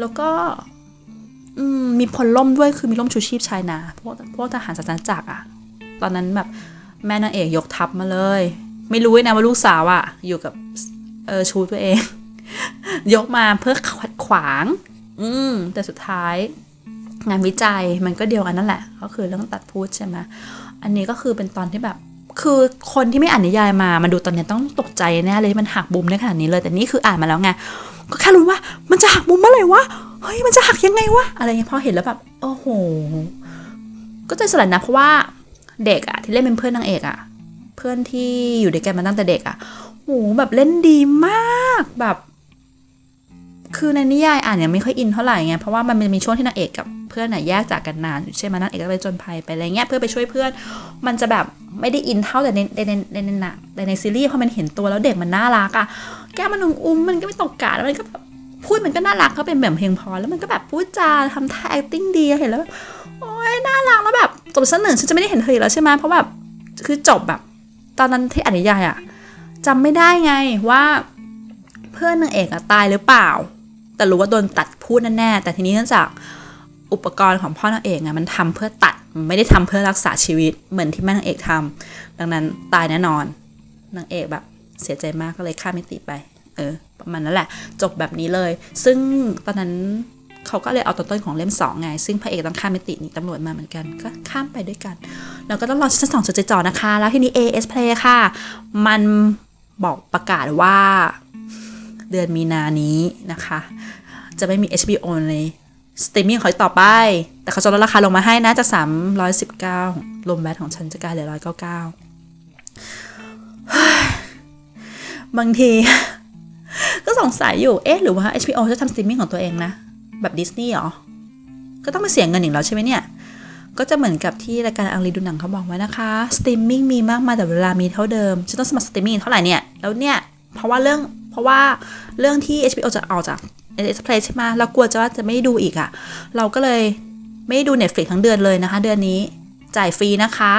แล้วก็อืมมีพลล่มด้วยคือมีล่มชูชีพชายนาพวกพวกทหารสัญจักรอะตอนนั้นแบบแม่นางเอกยกทัพมาเลย ไม่รู้นะว่าลูกสาวอะอยู่กับเออชูตัวเอง ยกมาเพื่อขัดขวาง อืม แต่สุดท้าย งานวิจัยมันก็เดียวกันนั่นแหละ ก็คือเรื่องตัดพูดใช่ไหมอันนี้ก็คือเป็นตอนที่แบบ คือคนที่ไม่อ่านนิยายมามาดูตอนนี้ต้องตกใจแน่เลยที่มันหักบุมได้ขนาดนี้เลย แต่นี่คืออ่านมาแล้วไงก็แค่รู้ว่ามันจะหักมุมเมื่อไหร่วะ เฮ้ย มันจะหักยังไงวะ อะไรเงี้ยพอเห็นแล้วแบบ โอ้โห ก็ใจสลายนะ เพราะว่าเด็กอะที่เล่นเป็นเพื่อนนางเอกอะเพื่อนที่อยู่ด้วยกันมาตั้งแต่เด็กอะโหแบบเล่นดีมากแบบ คือในนิยายอ่านเนี่ยไม่ค่อยอินเท่าไหร่ไงเพราะว่ามันมีช่วงที่นางเอกกับเพื่อนน่ะแยกจากกันนานใช่ไหมนางเอกก็ไปจนภัยไปอะไรเงี้ยเพื่อไปช่วยเพื่อน มันจะแบบไม่ได้อินเท่าแต่ในในในในหนังแต่ในซีรีส์พอมันเห็นตัวแล้วเด็กมันน่ารักอะแก้มันอุ้มมันก็ไม่ตกกาดมันก็แบบพูดมันก็น่ารักเขาเป็นแบบเพลงพอแล้วมันก็แบบพูดจาทำท่า acting ดีเห็นแล้วแบบโอ๊ยน่ารักแล้วแบบจบสั้นหนึ่งฉันจะไม่ได้เห็นเธออีกแล้วใช่ไหมเพราะแบบคือจบแบบ ตอนนั้นที่อ่านนิยายอะจำไม่ได้ไงว่าเพื่อนนางเอกอะตายหรือเปล่า แต่รู้ว่าโดนตัดพูดแน่ๆแต่ทีนี้เนื่องจากอุปกรณ์ของพ่อนางเอกอะมันทำเพื่อตัดไม่ได้ทำเพื่อรักษาชีวิตเหมือนที่แม่นางเอกทำดังนั้นตายแน่นอนนางเอกแบบ เสียใจมากก็เลยฆ่ามิติไป เออ ประมาณนั้นแหละ จบแบบนี้เลย ซึ่งตอนนั้นเขาก็เลยเอาต้นต้นของเล่มสองไง ซึ่งพระเอกต้องข้ามมิติหนีตำรวจมาเหมือนกัน ก็ข้ามไปด้วยกัน แล้วก็ต้องรอชั้นสองจะจ่อนะคะ แล้วทีนี้ AIS Play ค่ะ มันบอกประกาศว่า เดือนมีนานี้นะคะ จะไม่มี HBO ในสตรีมมิ่งของเขาต่อไป แต่เขาจะลดราคาลงมาให้นะจาก 319รวม VAT ของฉันจะกลายเหลือ 199 บางที ก็สงสัยอยู่ เอ๊ะ หรือว่า HBO จะทำสตรีมมิ่งของตัวเองนะ แบบดิสนีย์เหรอ ก็ต้องไปเสียเงินอีกแล้วใช่ไหมเนี่ย ก็จะเหมือนกับที่รายการอังรีดูหนังเขาบอกไว้นะคะสตรีมมิ่งมีมากมายแต่เวลามีเท่าเดิม ฉันต้องสมัครสตรีมมิ่งเท่าไหร่เนี่ย แล้วเนี่ย เพราะว่าเรื่อง เพราะว่าเรื่องที่ HBO จะออกจาก AIS Play ใช่ไหมเรากลัวจะว่าจะไม่ดูอีกอะ่ะ เราก็เลยไม่ดู Netflix ทั้งเดือนเลยนะคะ เดือนนี้จ่ายฟรีนะคะ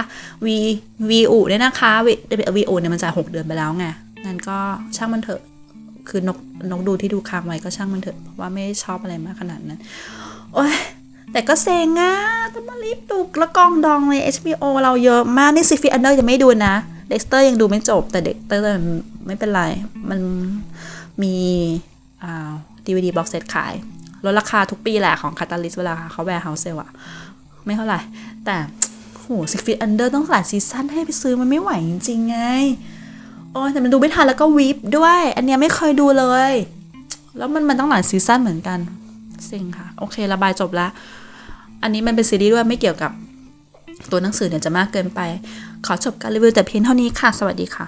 Viu เนี่ยนะคะ V V อูเนี่ยมันจ่าย6เดือนไปแล้วไงงั้นก็ช่างมันเถอะ คือนกนกดูที่ดูค้างไว้ก็ช่างมันเถอะ เพราะว่าไม่ชอบอะไรมากขนาดนั้น โอ้ย แต่ก็เซ็งอะต้องมารีบดูแล้วกองดองเลย HBO เราเยอะมาก นี่ Six Feet Under ยังไม่ดูนะ Dexter ยังดูไม่จบ แต่ Dexter ไม่เป็นไร มันมีอ่า DVD box set ขายลดราคาทุกปีแหละของ Catalyst เวลาเขา warehouse sale อะไม่เท่าไหร่ แต่โห Six Feet Under ต้องหลายซีซั่นให้ไปซื้อมันไม่ไหวจริงๆไง โอ้ยแต่มันดูไม่ทันแล้วก็ Veep ด้วย อันเนี้ยไม่เคยดูเลย แล้วมันมันต้องหลายซีซั่นเหมือนกันสิ่งค่ะ โอเค ระบายจบแล้ว อันนี้มันเป็นซีรีส์ด้วยไม่เกี่ยวกับตัวหนังสือเนี่ยจะมากเกินไป ขอจบการรีวิวแต่เพียงเท่านี้ค่ะ สวัสดีค่ะ